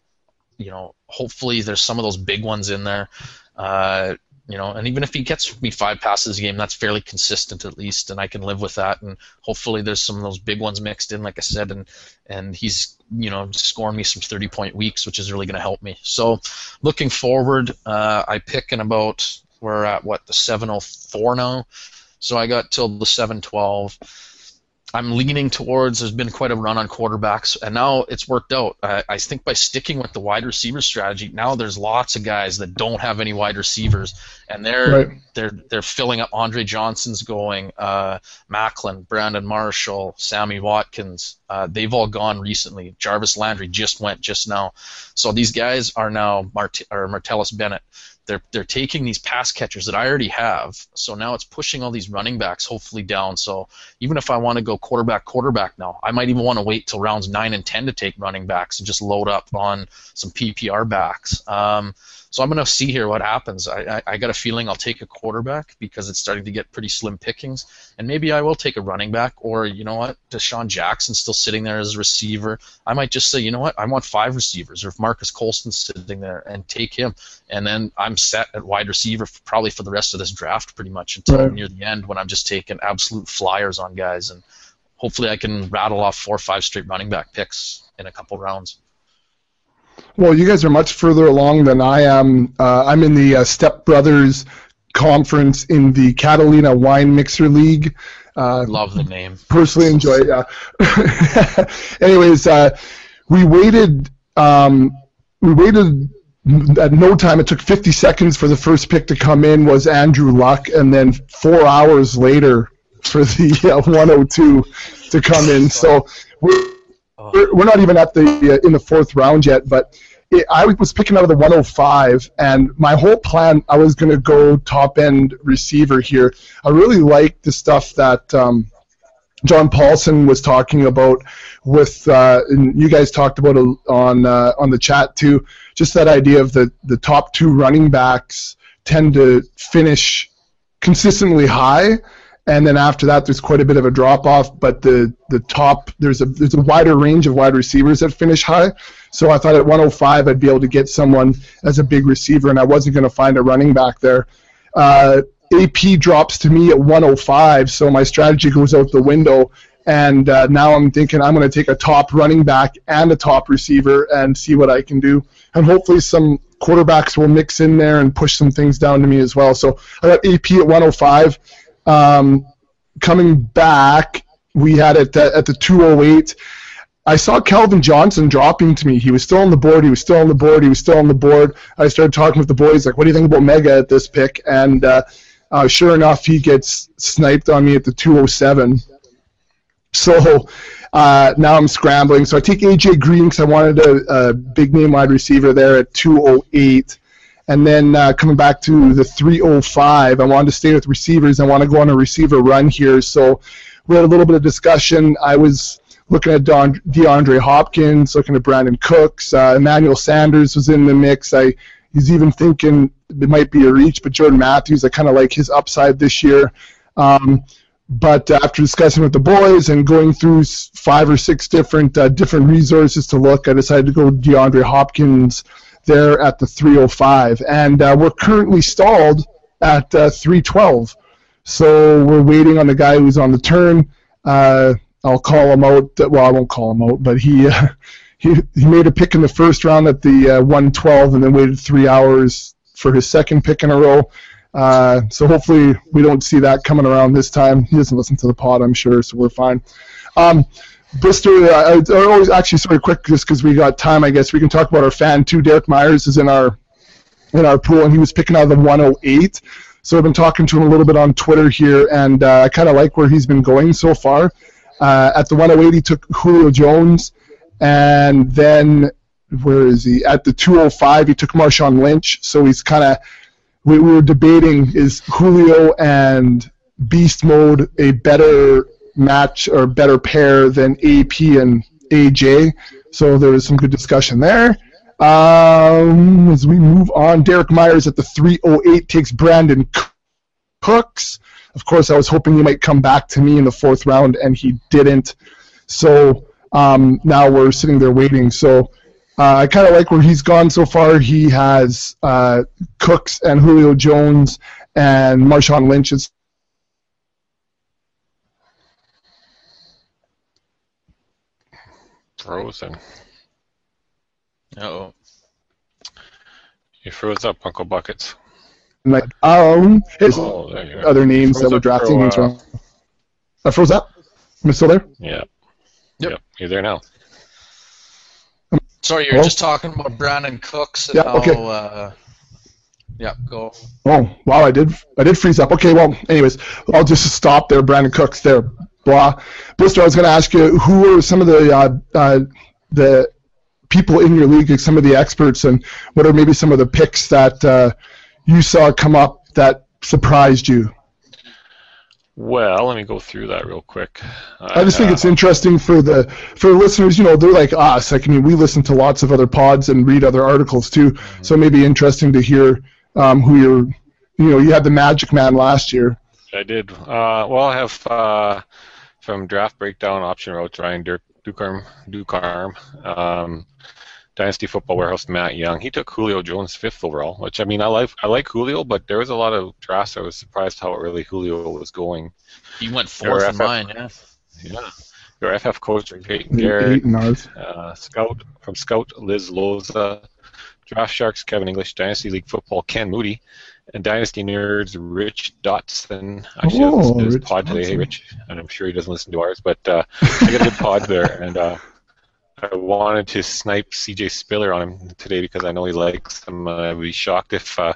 you know, hopefully there's some of those big ones in there. Uh, you know, and even if he gets me five passes a game, that's fairly consistent at least, and I can live with that. And hopefully, there's some of those big ones mixed in, like I said, and and he's you know scoring me some 30 point weeks, which is really going to help me. So, looking forward, uh, I pick in about we're at what the 704 now. So I got till the 712. I'm leaning towards. There's been quite a run on quarterbacks, and now it's worked out. I, I, think by sticking with the wide receiver strategy, now there's lots of guys that don't have any wide receivers, and they're right. they're they're filling up. Andre Johnson's going, uh, Maclin, Brandon Marshall, Sammy Watkins. Uh, they've all gone recently. Jarvis Landry just went just now. So these guys are now Mart- or Martellus Bennett they're they're taking these pass catchers that I already have. So now it's pushing all these running backs hopefully down. So even if I want to go quarterback quarterback now, I might even want to wait till rounds nine and ten to take running backs and just load up on some PPR backs. Um, so I'm going to see here what happens. I, I, I, got a feeling I'll take a quarterback because it's starting to get pretty slim pickings, and maybe I will take a running back, or you know what, DeSean Jackson still sitting there as a receiver. I might just say, you know what, I want five receivers, or if Marques Colston's sitting there and take him, and then I'm set at wide receiver for, probably for the rest of this draft, pretty much until right. near the end when I'm just taking absolute flyers on guys, and hopefully I can rattle off four or five straight running back picks in a couple rounds. Well, you guys are much further along than I am. Uh, I'm in the uh, Step Brothers conference in the Catalina Wine Mixer League. Uh, Love the name. Personally enjoy it. Yeah. <laughs> Anyways, uh, we waited. Um, we waited at no time. It took 50 seconds for the first pick to come in. Was Andrew Luck, and then four hours later for the uh, 102 to come in. So we're, we're, we're not even at the uh, in the fourth round yet, but it, I was picking out of the 105, and my whole plan I was going to go top end receiver here. I really like the stuff that. Um, John Paulson was talking about with, uh, and you guys talked about on uh, on the chat too. Just that idea of the the top two running backs tend to finish consistently high, and then after that there's quite a bit of a drop off. But the the top there's a there's a wider range of wide receivers that finish high. So I thought at 105 I'd be able to get someone as a big receiver, and I wasn't going to find a running back there. Uh, AP drops to me at 105, so my strategy goes out the window. And uh, now I'm thinking I'm going to take a top running back and a top receiver and see what I can do. And hopefully some quarterbacks will mix in there and push some things down to me as well. So I got AP at 105. Um, coming back, we had it at, the 208. I saw Calvin Johnson dropping to me. He was still on the board. He was still on the board. He was still on the board. I started talking with the boys, like, what do you think about Mega at this pick? And uh, uh, sure enough, he gets sniped on me at the 207. So uh, now I'm scrambling. So I take AJ Green because I wanted a, a, big name wide receiver there at 208. And then uh, coming back to the 305, I wanted to stay with receivers. I want to go on a receiver run here. So we had a little bit of discussion. I was looking at Don, DeAndre Hopkins, looking at Brandin Cooks. Uh, Emmanuel Sanders was in the mix. I he's even thinking it might be a reach, but Jordan Matthews, I kind of like his upside this year. Um, but after discussing with the boys and going through five or six different uh, different resources to look, I decided to go DeAndre Hopkins there at the 305, and uh, we're currently stalled at uh, 312. So we're waiting on the guy who's on the turn. Uh, I'll call him out. Well, I won't call him out, but he uh, <laughs> he he made a pick in the first round at the uh, 112, and then waited three hours for his second pick in a row. Uh, so hopefully we don't see that coming around this time. He doesn't listen to the pod, I'm sure, so we're fine. Um, Blister, I, I always actually sort of quick just because we got time. I guess we can talk about our fan too. Derek Myers is in our in our pool, and he was picking out of the 108. So I've been talking to him a little bit on Twitter here, and uh, I kind of like where he's been going so far. Uh, at the 108, he took Julio Jones, and then where is he? At the 205, he took Marshawn Lynch. So he's kind of we, we were debating is Julio and Beast Mode a better match or better pair than AP and AJ? So there was some good discussion there. Um, as we move on, Derek Myers at the 308 takes Brandin Cooks. Of course, I was hoping he might come back to me in the fourth round, and he didn't. So um, now we're sitting there waiting. So uh, I kind of like where he's gone so far. He has uh, Cooks and Julio Jones and Marshawn Lynch. Frozen. oh. You froze up, Uncle Buckets. Like, um, his oh, other names that were drafting names wrong. I froze up. Am I still there? Yeah. Yep. yep. You're there now. Sorry, you're just talking about Brandin Cooks and yeah, how. Okay. Uh, yeah, go. Oh wow, I did I did freeze up. Okay, well, anyways, I'll just stop there. Brandin Cooks there. Blah. Blister, I was going to ask you who are some of the uh, uh, the people in your league, some of the experts, and what are maybe some of the picks that uh, you saw come up that surprised you? Well, let me go through that real quick. I just think it's interesting for the for listeners. You know, they're like us. Like, I mean, we listen to lots of other pods and read other articles too. Mm-hmm. So it may be interesting to hear um, who you're. You know, you had the Magic Man last year. I did. Uh, well, I have uh, from Draft Breakdown Option Routes Ryan Dirk Dukarm Dukarm. Um, Dynasty Football Warehouse Matt Young. He took Julio Jones fifth overall, which I mean I like I like Julio, but there was a lot of drafts. I was surprised how early Julio was going. He went fourth in mine, yeah. Yeah. your FF coach, Peyton Garrett, uh, Scout from Scout Liz Loza, Draft Sharks Kevin English, Dynasty League Football Ken Moody, and Dynasty Nerds Rich Dotson. Actually, oh, listened to his pod today. Hey, Rich, and I'm sure he doesn't listen to ours, but uh, I got a good pod there, <laughs> and uh, I wanted to snipe CJ Spiller on him today because I know he likes him. Uh, I'd be shocked if uh,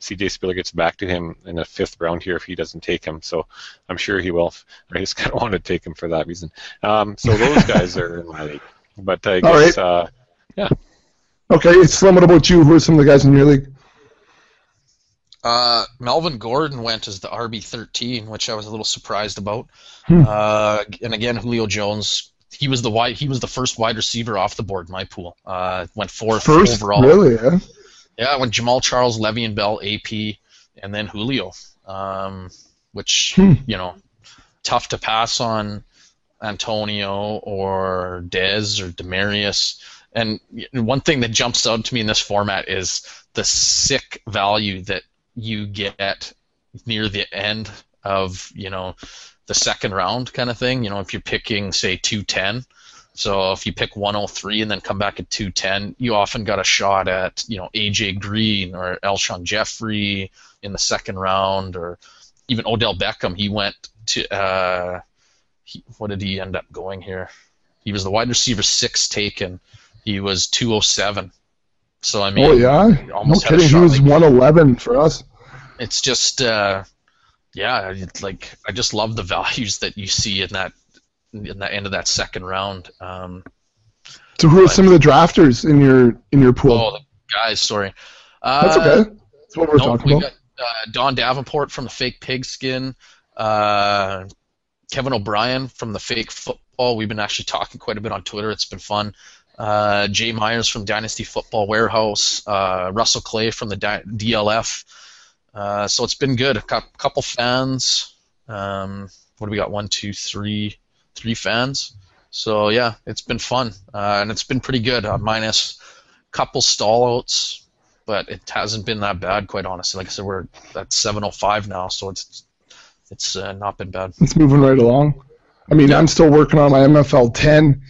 CJ Spiller gets back to him in the fifth round here if he doesn't take him. So I'm sure he will. I just <laughs> kind of want to take him for that reason. Um, so those <laughs> guys are in my league. But I guess, right. uh, yeah. Okay, it's Slim. What about you? Who are some of the guys in your league? Uh, Melvin Gordon went as the RB13, which I was a little surprised about. Hmm. Uh, and again, Julio Jones he was the wide he was the first wide receiver off the board in my pool. Uh, went fourth first, overall. Really? Yeah. Yeah, went Jamaal Charles, Le'Veon Bell, AP, and then Julio. Um, which hmm. you know, tough to pass on Antonio or Dez or Demaryius. And one thing that jumps out to me in this format is the sick value that you get near the end of you know the second round kind of thing. You know, if you're picking say 210, so if you pick 103 and then come back at 210, you often got a shot at you know AJ Green or Alshon Jeffery in the second round, or even Odell Beckham. He went to uh, he, what did he end up going here? He was the wide receiver six taken. He was 207. So I mean, oh yeah, no kidding. He was 111 for us. It's just. Uh, yeah, like I just love the <laughs> values that you see in that in the end of that second round. Um, so who are some of the drafters in your in your pool? Oh, guys, sorry. Uh, That's okay. That's what we're no, talking we about. Got, uh, Don Davenport from the Fake Pigskin. Uh, Kevin O'Brien from the Fake Football. We've been actually talking quite a bit on Twitter. It's been fun. Uh, Jay Myers from Dynasty Football Warehouse. Uh, Russell Clay from the DLF. Uh, so it's been good. A couple fans. Um, what do we got? One, two, three, three fans. So yeah, it's been fun, uh, and it's been pretty good. Uh, minus a couple stallouts, but it hasn't been that bad, quite honestly. Like I said, we're at 7:05 now, so it's it's uh, not been bad. It's moving right along. I mean, yeah. I'm still working on my MFL 10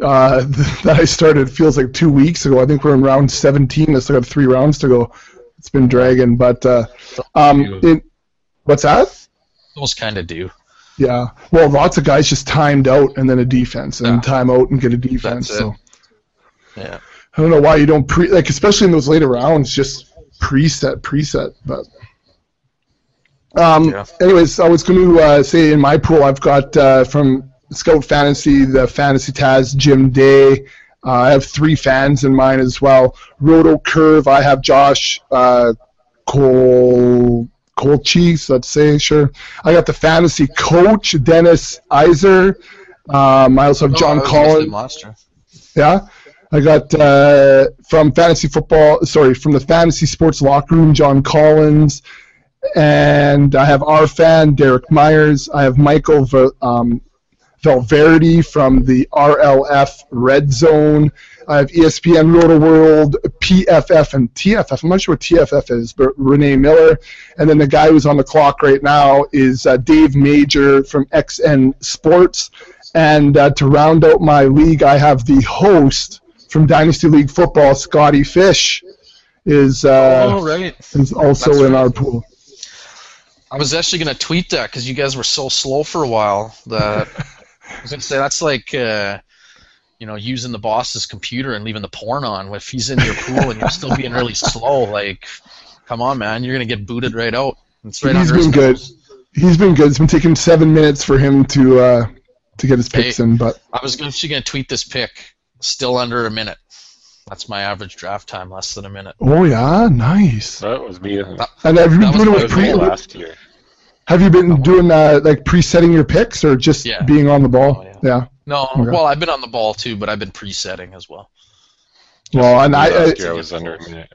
uh, <laughs> that I started. Feels like two weeks ago. I think we're in round 17. I still got three rounds to go it's been dragging. But uh, um, it, what's that? Those kind of do. Yeah. Well, lots of guys just timed out and then a defense and yeah. time out and get a defense. So. Yeah. I don't know why you don't pre like especially in those later rounds just preset preset but. Um, yeah. Anyways, I was going to uh, say in my pool I've got uh, from Scout Fantasy the Fantasy Taz Jim Day. Uh, I have three fans in mine as well. Roto Curve, I have Josh uh, Cole Colchis, let's say, sure. I got the fantasy coach, Dennis Iser. Um, I also have oh, John Collins. Yeah. I got uh, from fantasy football, sorry, from the fantasy sports locker room, John Collins. And I have our fan, Derek Myers. I have Michael um, Valverde from the RLF Red Zone. I have ESPN Roto World, PFF, and TFF. I'm not sure what TFF is, but Renee Miller. And then the guy who's on the clock right now is uh, Dave Major from XN Sports. And uh, to round out my league, I have the host from Dynasty League Football, Scotty Fish, is, uh, oh, right. is also That's in right. our pool. I was actually going to tweet that because you guys were so slow for a while that <laughs> I was gonna say that's like uh, you know using the boss's computer and leaving the porn on. If he's in your pool and you're still being really <laughs> slow, like, come on, man, you're gonna get booted right out. It's right He's been good. He's been good. It's been taking seven minutes for him to uh, to get his picks hey, in. But I was actually gonna tweet this pick. Still under a minute. That's my average draft time, less than a minute. Oh yeah, nice. That was me. That, and have you been doing it with pre last year? Have you been doing uh, like presetting your picks or just yeah. being on the ball? Oh, yeah. yeah. No, okay. well, I've been on the ball too, but I've been presetting as well. Well, and I, I, I was under a minute.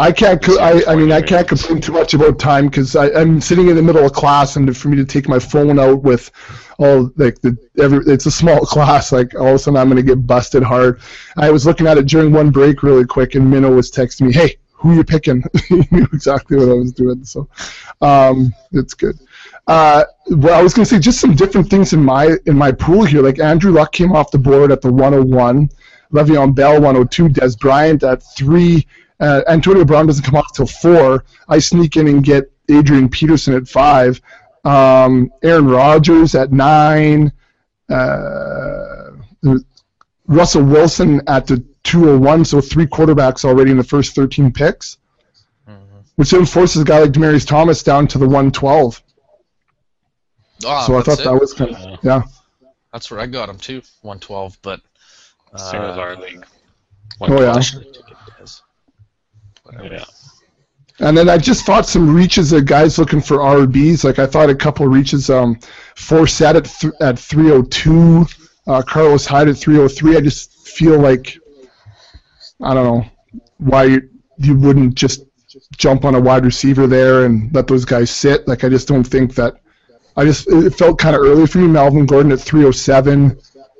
I can't. I, I mean, I can't complain too much about time because I'm sitting in the middle of class, and for me to take my phone out with all like the every, it's a small <laughs> class. Like all of a sudden, I'm gonna get busted hard. I was looking at it during one break really quick, and Minnow was texting me, "Hey, who <laughs> you picking?" he knew exactly what I was doing, so um, it's good. Uh, well, I was going to say just some different things in my in my pool here. Like Andrew Luck came off the board at the 101, Le'Veon Bell 102, Dez Bryant at three. Uh, Antonio Brown doesn't come off till four. I sneak in and get Adrian Peterson at five. Um, Aaron Rodgers at nine. Uh, Russell Wilson at the 201, so three quarterbacks already in the first 13 picks, mm-hmm. which then forces a guy like Demaryius Thomas down to the 112. Oh, so I thought it. that was kind of yeah. That's where I got him too, 112. But uh, same as our league. Oh yeah. Yeah. And then I just thought some reaches of guys looking for RBs. Like I thought a couple of reaches. Um, Forsett at th- at 302, uh, Carlos Hyde at 303. I just feel like I don't know why you, you wouldn't just jump on a wide receiver there and let those guys sit. Like I just don't think that I just it felt kind of early for me. Melvin Gordon at 307.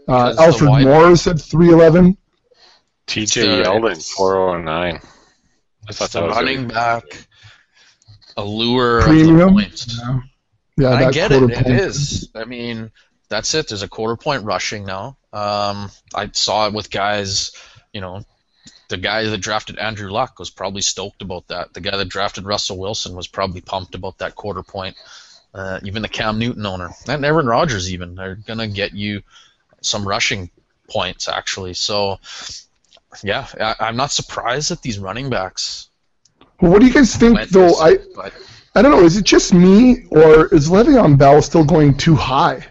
Uh, Alfred Morris at 311. TJ Yeldon 409. I thought that was running back. Allure Premium. points. Yeah, yeah I get it. Point. It is. I mean, that's it. There's a quarter point rushing now. Um, I saw it with guys. You know, the guy that drafted Andrew Luck was probably stoked about that. The guy that drafted Russell Wilson was probably pumped about that quarter point. Uh, even the Cam Newton owner and Aaron Rodgers even they're gonna get you some rushing points actually. So yeah, I, am not surprised at these running backs. Well, what do you guys think though? I but, I don't know. Is it just me or is Le'Veon Bell still going too high?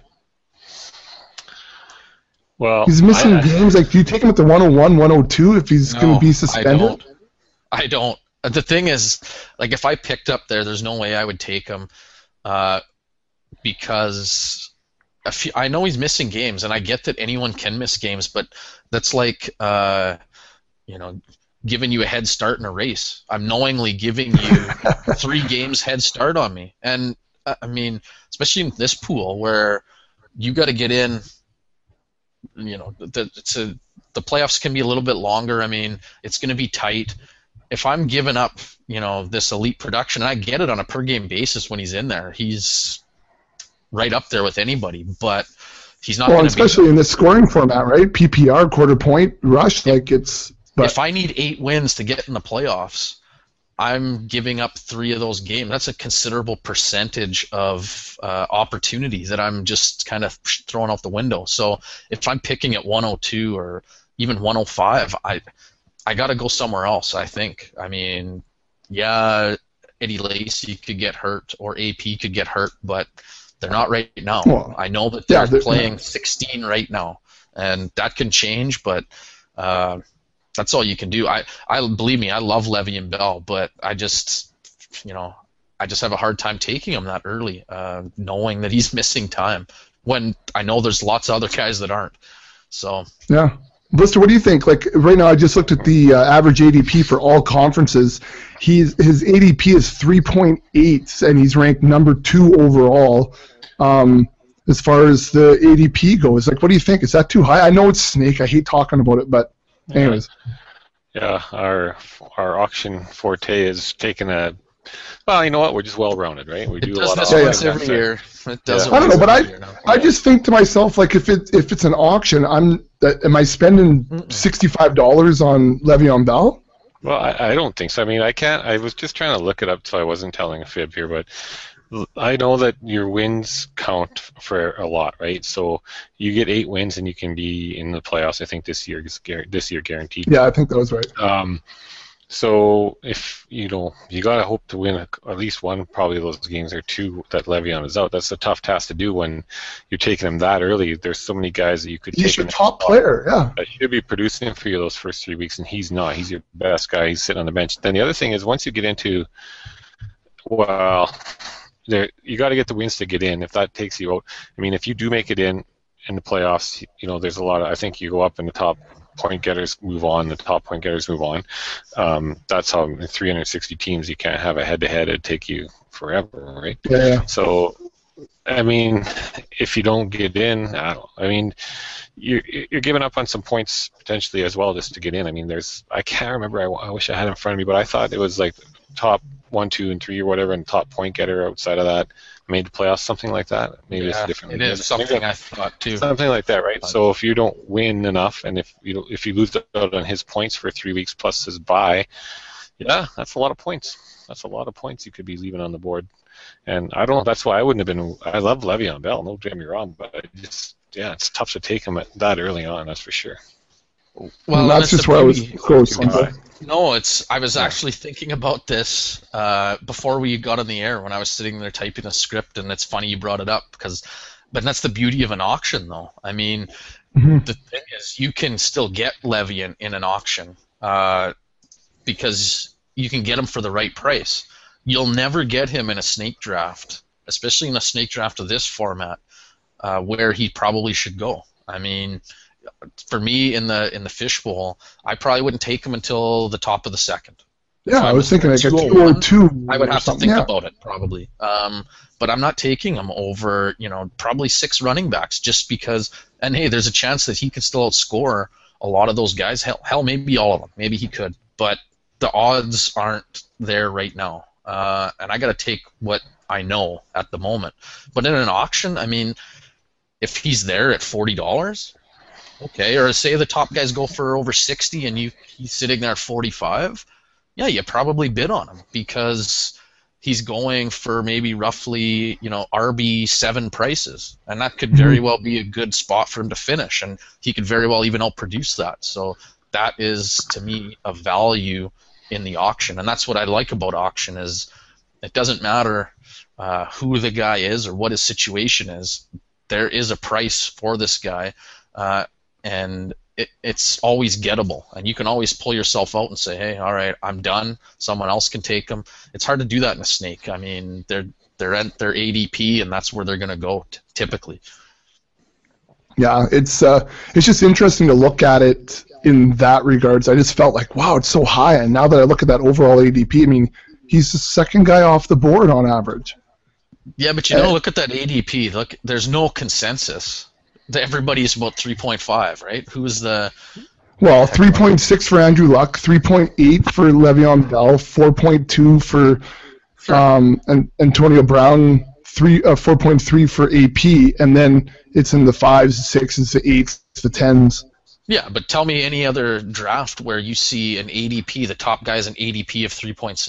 Well, he's missing I, games. Like, do you take him at the 101, 102 if he's no, going to be suspended? I don't. I don't. The thing is, like, if I picked up there, there's no way I would take him uh, because I know he's missing games, and I get that anyone can miss games, but that's like, uh, you know, giving you a head start in a race. I'm knowingly giving you <laughs> three games head start on me, and uh, I mean, especially in this pool where you got to get in. You know, the, a, the playoffs can be a little bit longer. I mean, it's going to be tight. If I'm giving up you know this elite production. I get it on a per game basis when he's in there. He's right up there with anybody, but he's not. Well, especially be, in this scoring format, right? PPR quarter point rush, like it's. But. If I need eight wins to get in the playoffs, I'm giving up three of those games. That's a considerable percentage of uh, opportunities that I'm just kind of throwing out the window. So if I'm picking at 102 or even 105, I I got to go somewhere else. I think. I mean, yeah, Eddie Lacy could get hurt or AP could get hurt, but they're not right now. Well, I know that they're, yeah, they're playing 16 right now, and that can change, but uh, that's all you can do. I, I believe me, I love Le'Veon Bell, but I just, you know, I just have a hard time taking him that early, uh, knowing that he's <laughs> missing time when I know there's lots of other guys that aren't. So yeah, Blister, what do you think? Like right now, I just looked at the uh, average ADP for all conferences. He's his ADP is 3.8, and he's ranked number two overall. Um, as far as the ADP goes, like, what do you think? Is that too high? I know it's Snake. I hate talking about it, but anyways. Yeah, our our auction forte is taking a well, you know what? We're just well rounded, right? We it do a lot of once every year. It does. Yeah. I don't know, but I I just think to myself like if it if it's an auction, I'm uh, am I spending sixty five dollars on Le'Veon Bell? Well, I, I don't think so. I mean, I can't. I was just trying to look it up, so I wasn't telling a fib here, but I know that your wins count for a lot, right? So you get eight wins and you can be in the playoffs. I think this year is this year guaranteed. Yeah, I think that was right. Um, so if you know you gotta hope to win at least one, probably those games or two that Le'Veon is out. That's a tough task to do when you're taking him that early. There's so many guys that you could. He's your top player, yeah. That should be producing for you those first three weeks, and he's not. He's your best guy. He's sitting on the bench. Then the other thing is once you get into, well, there you got to get the wins to get in. If that takes you out, I mean, if you do make it in in the playoffs, you know, there's a lot of. I think you go up in the top point getters move on, the top point getters move on. Um, that's how 360 teams you can't have a head to head. It'd take you forever, right? Yeah. So, I mean, if you don't get in, I, don't, I mean, you're, you're giving up on some points potentially as well just to get in. I mean, there's I can't remember. I, I wish I had it in front of me, but I thought it was like top one, two, and three or whatever, and top point getter outside of that. made the playoffs, something like that. Maybe yeah, it's different. It is something I thought too. Something like that, right? So if you don't win enough, and if you if you lose out on his points for three weeks plus his bye, yeah, that's a lot of points. That's a lot of points you could be leaving on the board. And I don't know. That's why I wouldn't have been. I love Le'Veon Bell. No, get me wrong, but I just yeah, it's tough to take him at that early on. That's for sure. Well, that's just where I was close. No, it's. I was actually thinking about this uh, before we got on the air when I was sitting there typing a script, and it's funny you brought it up because, but that's the beauty of an auction, though. I mean, mm-hmm. the thing is, you can still get Le'Veon in an auction uh, because you can get him for the right price. You'll never get him in a snake draft, especially in a snake draft of this format, uh, where he probably should go. I mean, for me in the in the fishbowl, I probably wouldn't take him until the top of the second. Yeah, I was thinking like a two or two. I would have to think yeah. about it probably. Um, but I'm not taking him over, you know, probably six running backs just because. And hey, there's a chance that he could still outscore a lot of those guys. Hell, hell, maybe all of them. Maybe he could, but the odds aren't there right now. Uh, and I got to take what I know at the moment. But in an auction, I mean, if he's there at forty dollars, okay. Or say the top guys go for over sixty and you he's sitting there at forty five, yeah, you probably bid on him because he's going for maybe roughly you know RB seven prices, and that could very mm-hmm. well be a good spot for him to finish, and he could very well even outproduce that. So that is to me a value in the auction, and that's what I like about auction is it doesn't matter uh, who the guy is or what his situation is. There is a price for this guy, uh, and it, it's always gettable, and you can always pull yourself out and say, "Hey, all right, I'm done. Someone else can take them." It's hard to do that in a snake. I mean, they're they're at their ADP, and that's where they're going to go t- typically. Yeah, it's uh, it's just interesting to look at it in that regards. I just felt like, wow, it's so high. And now that I look at that overall ADP, I mean, he's the second guy off the board on average. Yeah, but you know, look at that ADP. Look, there's no consensus. Everybody's about 3.5, right? Who's the well, 3.6 for Andrew Luck, 3.8 for Le'Veon Bell, 4.2 for sure. um, Antonio Brown, three uh, 4.3 for AP, and then it's in the fives, sixes, the eights, the tens. Yeah, but tell me any other draft where you see an ADP, the top guy's an ADP of 3.6.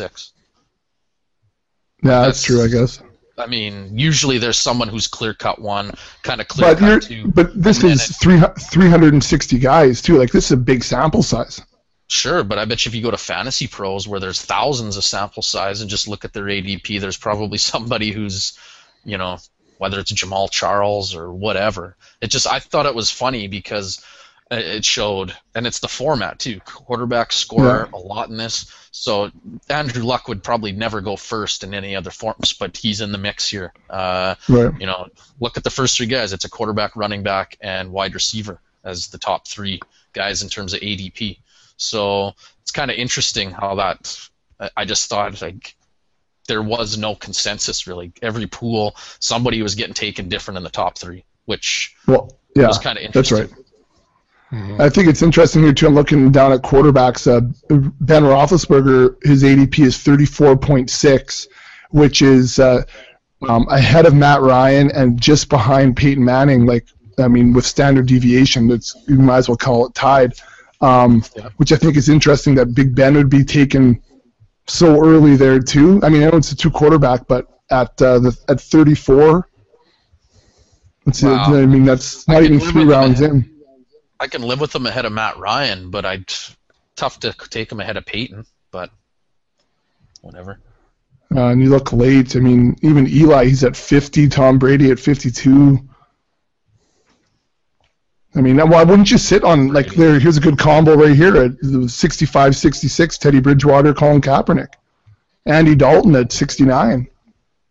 Yeah, that's, that's true, I guess. I mean, usually there's someone who's clear cut one, kind of clear cut two. But this is it, 360 guys, too. Like, this is a big sample size. Sure, but I bet you if you go to Fantasy Pros where there's thousands of sample size and just look at their ADP, there's probably <laughs> somebody who's, you know, whether it's Jamaal Charles or whatever. It just, I thought it was funny because – it showed, and it's the format too. Quarterbacks score yeah. a lot in this, so Andrew Luck would probably never go first in any other forms, but he's in the mix here. Uh, right. You know, look at the first three guys. It's a quarterback, running back, and wide receiver as the top three guys in terms of ADP. So it's kind of interesting how that. I just thought like there was no consensus really. Every pool, somebody was getting taken different in the top three, which well, yeah, was kind of interesting. That's right. Mm-hmm. I think it's interesting here too. I'm looking down at quarterbacks. Uh, ben Roethlisberger, his ADP is 34.6, which is uh, um, ahead of Matt Ryan and just behind Peyton Manning. Like, I mean, with standard deviation, that's you might as well call it tied. Um, yeah. Which I think is interesting that Big Ben would be taken so early there too. I mean, I know it's a two quarterback, but at uh, the at 34, let's wow. see, I mean that's not even three rounds in. I can live with him ahead of Matt Ryan, but I'd tough to take him ahead of Peyton. But whatever. Uh, and you look late. I mean, even Eli, he's at 50. Tom Brady at 52. I mean, why wouldn't you sit on like there? Here's a good combo right here at 65, 66. Teddy Bridgewater, Colin Kaepernick, Andy Dalton at 69,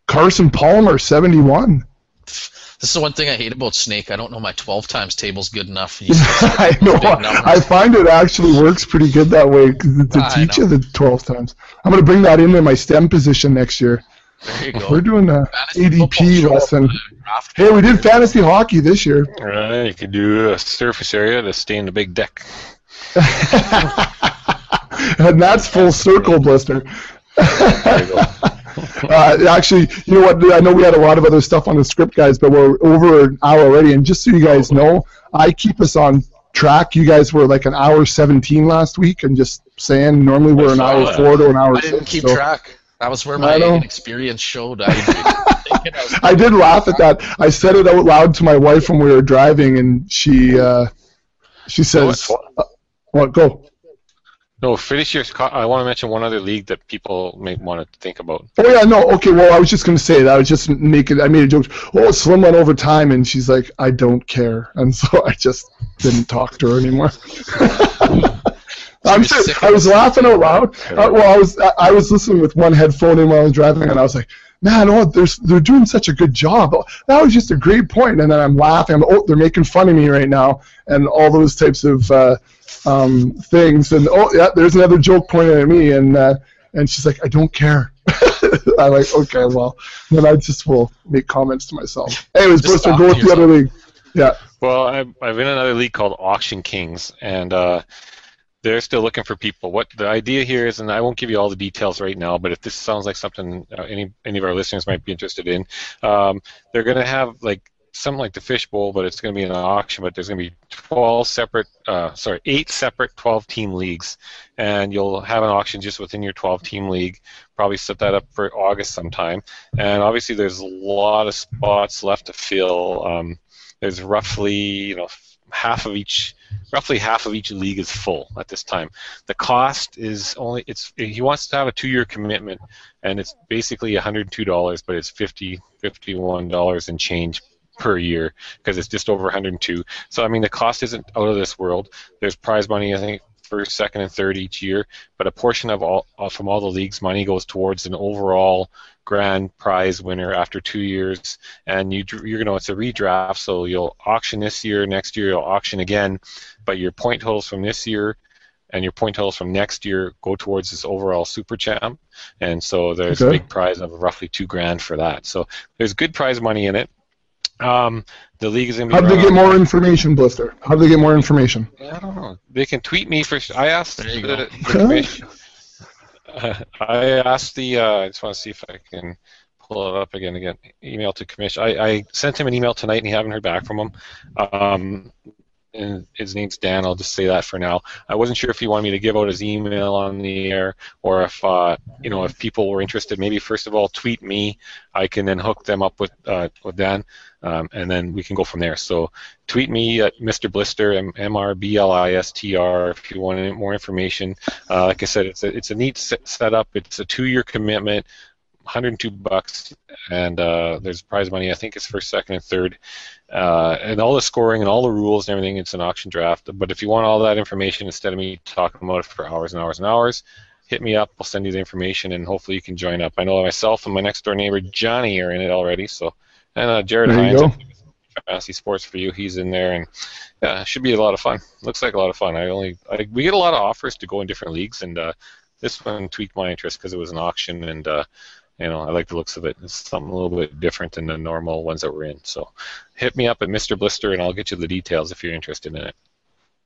Carson Palmer 71. <laughs> This is the one thing I hate about Snake. I don't know my 12 times table's good enough. <laughs> I know. I find it actually works pretty good that way to teach you the 12 times. I'm going to bring that into my STEM position next year. There you go. We're doing a ADP lesson. Hey, we did fantasy hockey this year. All right, you could do a surface area to stay in the big deck. <laughs> and that's full circle, Blister. <laughs> there you go. uh, actually, you know what? I know we had a lot of other stuff on the script, guys, but we're over an hour already. And just so you guys know, I keep us on track. You guys were like an hour 17 last week, and just saying, normally we're an hour four to an hour. I didn't six, keep so. track. That was where my experience showed. I, I, <laughs> I did laugh at that. I said it out loud to my wife when we were driving, and she uh, she says, "What? Uh, what? Go." No, finish your. I want to mention one other league that people may want to think about. Oh yeah, no, okay. Well, I was just going to say that. I was just making. I made a joke. Oh, Slim went over time, and she's like, "I don't care," <laughs> and so I just didn't talk to her anymore. <laughs> I'm sure, I was laughing out loud. Uh, well, I was I was listening with one headphone in while I was driving, and I was like, "Man, oh, they're they're doing such a good job." That was just a great point. And then I'm laughing. I'm, oh, they're making fun of me right now, and all those types of. Uh, um, things. And oh yeah, there's another joke pointed at me, and uh, and she's like, I don't care. <laughs> I'm like, okay, well, then I just will make comments to myself. <laughs> Anyways, Blister, go with the other league. Yeah. Well, I'm, I'm in another league called Auction Kings, and uh, they're still looking for people. What the idea here is, and I won't give you all the details right now, but if this sounds like something uh, any any of our listeners might be interested in, um, they're going to have like something like the fishbowl, but it's going to be an auction. But there's going to be 12 separate, uh, sorry, eight separate 12-team leagues, and you'll have an auction just within your 12-team league. Probably set that up for August sometime. And obviously, there's a lot of spots left to fill. Um, there's roughly, you know, half of each roughly half of each league is full at this time. The cost is only it's he wants to have a two-year commitment, and it's basically $102, but it's 50 $51 and change per year because it's just over 102. So I mean the cost isn't out of this world. There's prize money I think first, second, and third each year, but a portion of all uh, from all the leagues money goes towards an overall grand prize winner after two years. And you you're gonna it's a redraft, so you'll auction this year, next year you'll auction again, but your point totals from this year and your point totals from next year go towards this overall super champ and so there's okay. a big prize of roughly two grand for that so there's good prize money in it um, the league is going to be. How do they get more information, Blister? How do they get more information? I don't know. They can tweet me for. I asked the, the commission. Uh, I asked the. Uh, I just want to see if I can pull it up again. Again, email to commission. I, I sent him an email tonight, and he haven't heard back from him. Um, and his name's Dan. I'll just say that for now. I wasn't sure if he wanted me to give out his email on the air, or if uh, you know if people were interested. Maybe first of all, tweet me. I can then hook them up with uh, with Dan, um, and then we can go from there. So tweet me at Mr. Blister M R B L I S T R if you want any more information. Uh, like I said, it's a it's a neat setup. It's a two-year commitment. 102 bucks, and uh, there's prize money. I think it's first, second, and third, uh, and all the scoring and all the rules and everything. It's an auction draft. But if you want all that information instead of me talking about it for hours and hours and hours, hit me up. I'll send you the information, and hopefully you can join up. I know myself and my next door neighbor Johnny are in it already. So, and uh, Jared Hines, Fantasy Sports for you, he's in there, and yeah, should be a lot of fun. Looks like a lot of fun. I only I, we get a lot of offers to go in different leagues, and uh, this one tweaked my interest because it was an auction and. Uh, you know, I like the looks of it. It's something a little bit different than the normal ones that we're in. So hit me up at Mr. Blister and I'll get you the details if you're interested in it.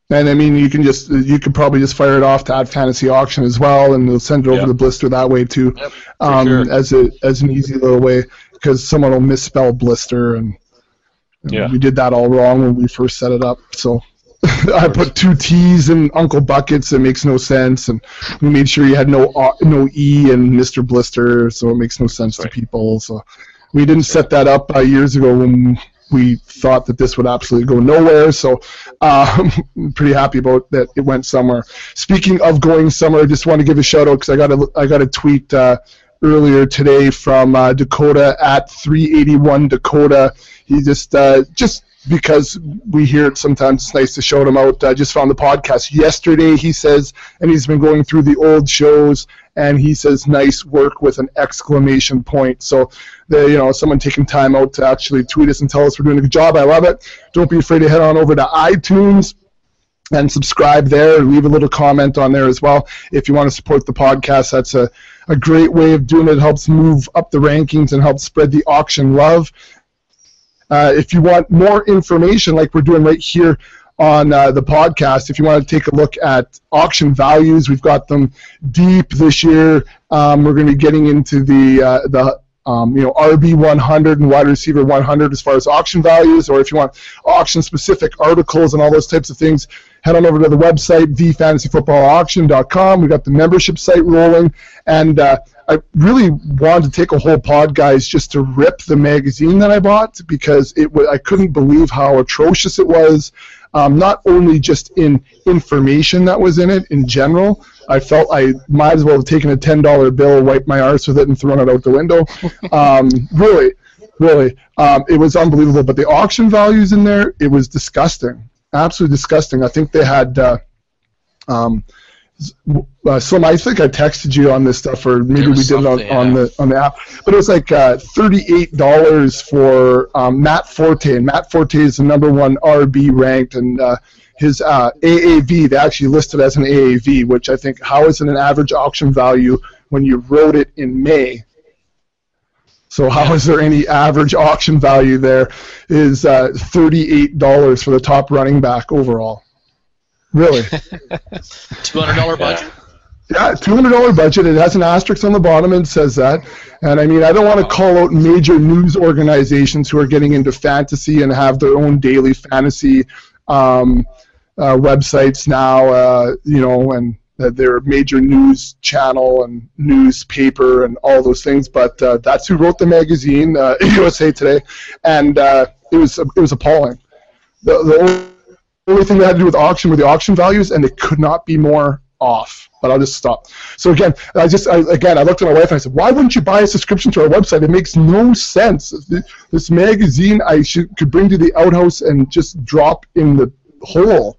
And I mean, you can just you could probably just fire it off to Ad Fantasy Auction as well, and they'll send it over yep. the blister that way too, yep, um, sure. as a as an easy little way because someone will misspell blister, and know, yeah. we did that all wrong when we first set it up. So <laughs> I put two T's in Uncle Buckets. It makes no sense, and we made sure you had no uh, no E in Mr. Blister, so it makes no sense right. to people. So we didn't set that up uh, years ago when we thought that this would absolutely go nowhere. So uh, I'm <laughs> pretty happy about that it went somewhere. Speaking of going somewhere, I just want to give a shout out because I got a I got a tweet uh, earlier today from uh, Dakota at 381 Dakota. He just uh, just because we hear it sometimes it's nice to shout him out. I just found the podcast yesterday, he says, and he's been going through the old shows, and he says, nice work with an exclamation point. So, the, you know, someone taking time out to actually tweet us and tell us we're doing a good job. I love it. Don't be afraid to head on over to iTunes and subscribe there. Leave a little comment on there as well. If you want to support the podcast, that's a, a great way of doing it. Helps move up the rankings and helps spread the auction love. Uh, if you want more information, like we're doing right here on uh, the podcast. If you want to take a look at auction values, we've got them deep this year. Um, we're going to be getting into the uh, the um, you know RB 100 and wide receiver 100 as far as auction values, or if you want auction specific articles and all those types of things, head on over to the website thefantasyfootballauction.com. We got the membership site rolling, and uh, I really wanted to take a whole pod, guys, just to rip the magazine that I bought because it w- I couldn't believe how atrocious it was um, not only just in information that was in it in general. I felt I might as well have taken a ten dollar bill, wiped my arse with it, and thrown it out the window. <laughs> Um, really, really, um, it was unbelievable. But the auction values in there, it was disgusting, absolutely disgusting. I think they had. Uh, um, uh, Slim, I think I texted you on this stuff, or maybe we did it on, yeah. on, the on the app. But it was like uh, thirty-eight dollars for um, Matt Forte, and Matt Forte is the number one RB ranked, and uh, his uh, AAV they actually listed as an AAV, which I think how is it an average auction value when you wrote it in May? So how is there any average auction value there? Is uh, thirty-eight dollars for the top running back overall? Really? <laughs> Two hundred dollar budget. Yeah, two hundred dollar budget. It has an asterisk on the bottom and says that. And I mean, I don't want to call out major news organizations who are getting into fantasy and have their own daily fantasy um, uh, websites now. Uh, you know, and their major news channel and newspaper and all those things. But uh, that's who wrote the magazine, USA uh, <laughs> Today, and uh, it was it was appalling. The, the only thing that had to do with auction were the auction values, and they could not be more off. But I'll just stop. So again, I just I, again I looked at my wife and I said, "Why wouldn't you buy a subscription to our website? It makes no sense. This magazine I should could bring to the outhouse and just drop in the hole.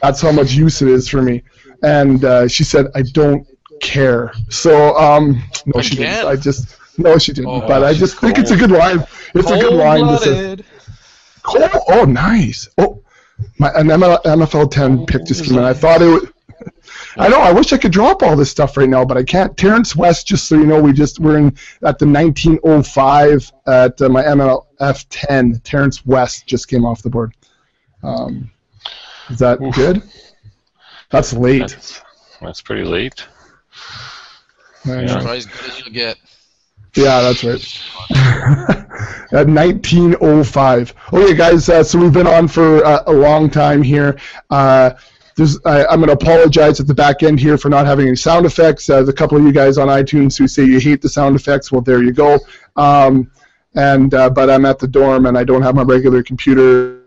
That's how much use it is for me." And uh, she said, "I don't care." So um, no, she didn't. I just no, she didn't. Oh, but I just cold. think it's a good line. It's Cold a good line. To say, cold. Oh, nice. Oh, my an MFL 10 pick just came in. I thought it would. I know. I wish I could drop all this stuff right now, but I can't. Terrence West, just so you know, we just we're in at the 1905 at uh, my MLF 10. Terrence West just came off the board. Um, is that Oof. good? That's late. That's, that's pretty late. Yeah. as good as you'll get. Yeah, that's right. <laughs> At 1905. Okay, guys. Uh, so we've been on for uh, a long time here. Uh, I, am going to apologize at the back end here for not having any sound effects. Uh, there's a couple of you guys on iTunes who say you hate the sound effects. Well, there you go. Um, and uh, but I'm at the dorm and I don't have my regular computer.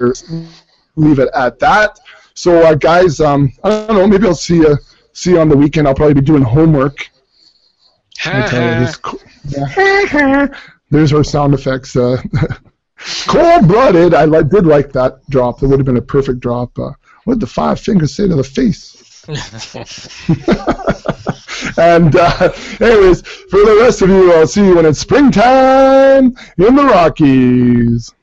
Leave it at that. So, uh, guys, um, I don't know. Maybe I'll see you see you on the weekend. I'll probably be doing homework. <laughs> <laughs> There's our sound effects. Uh, <laughs> Cold-blooded. I li- did like that drop. That would have been a perfect drop. Uh, what did the five fingers say to the face? and uh, anyways, for the rest of you, I'll see you when it's springtime in the Rockies.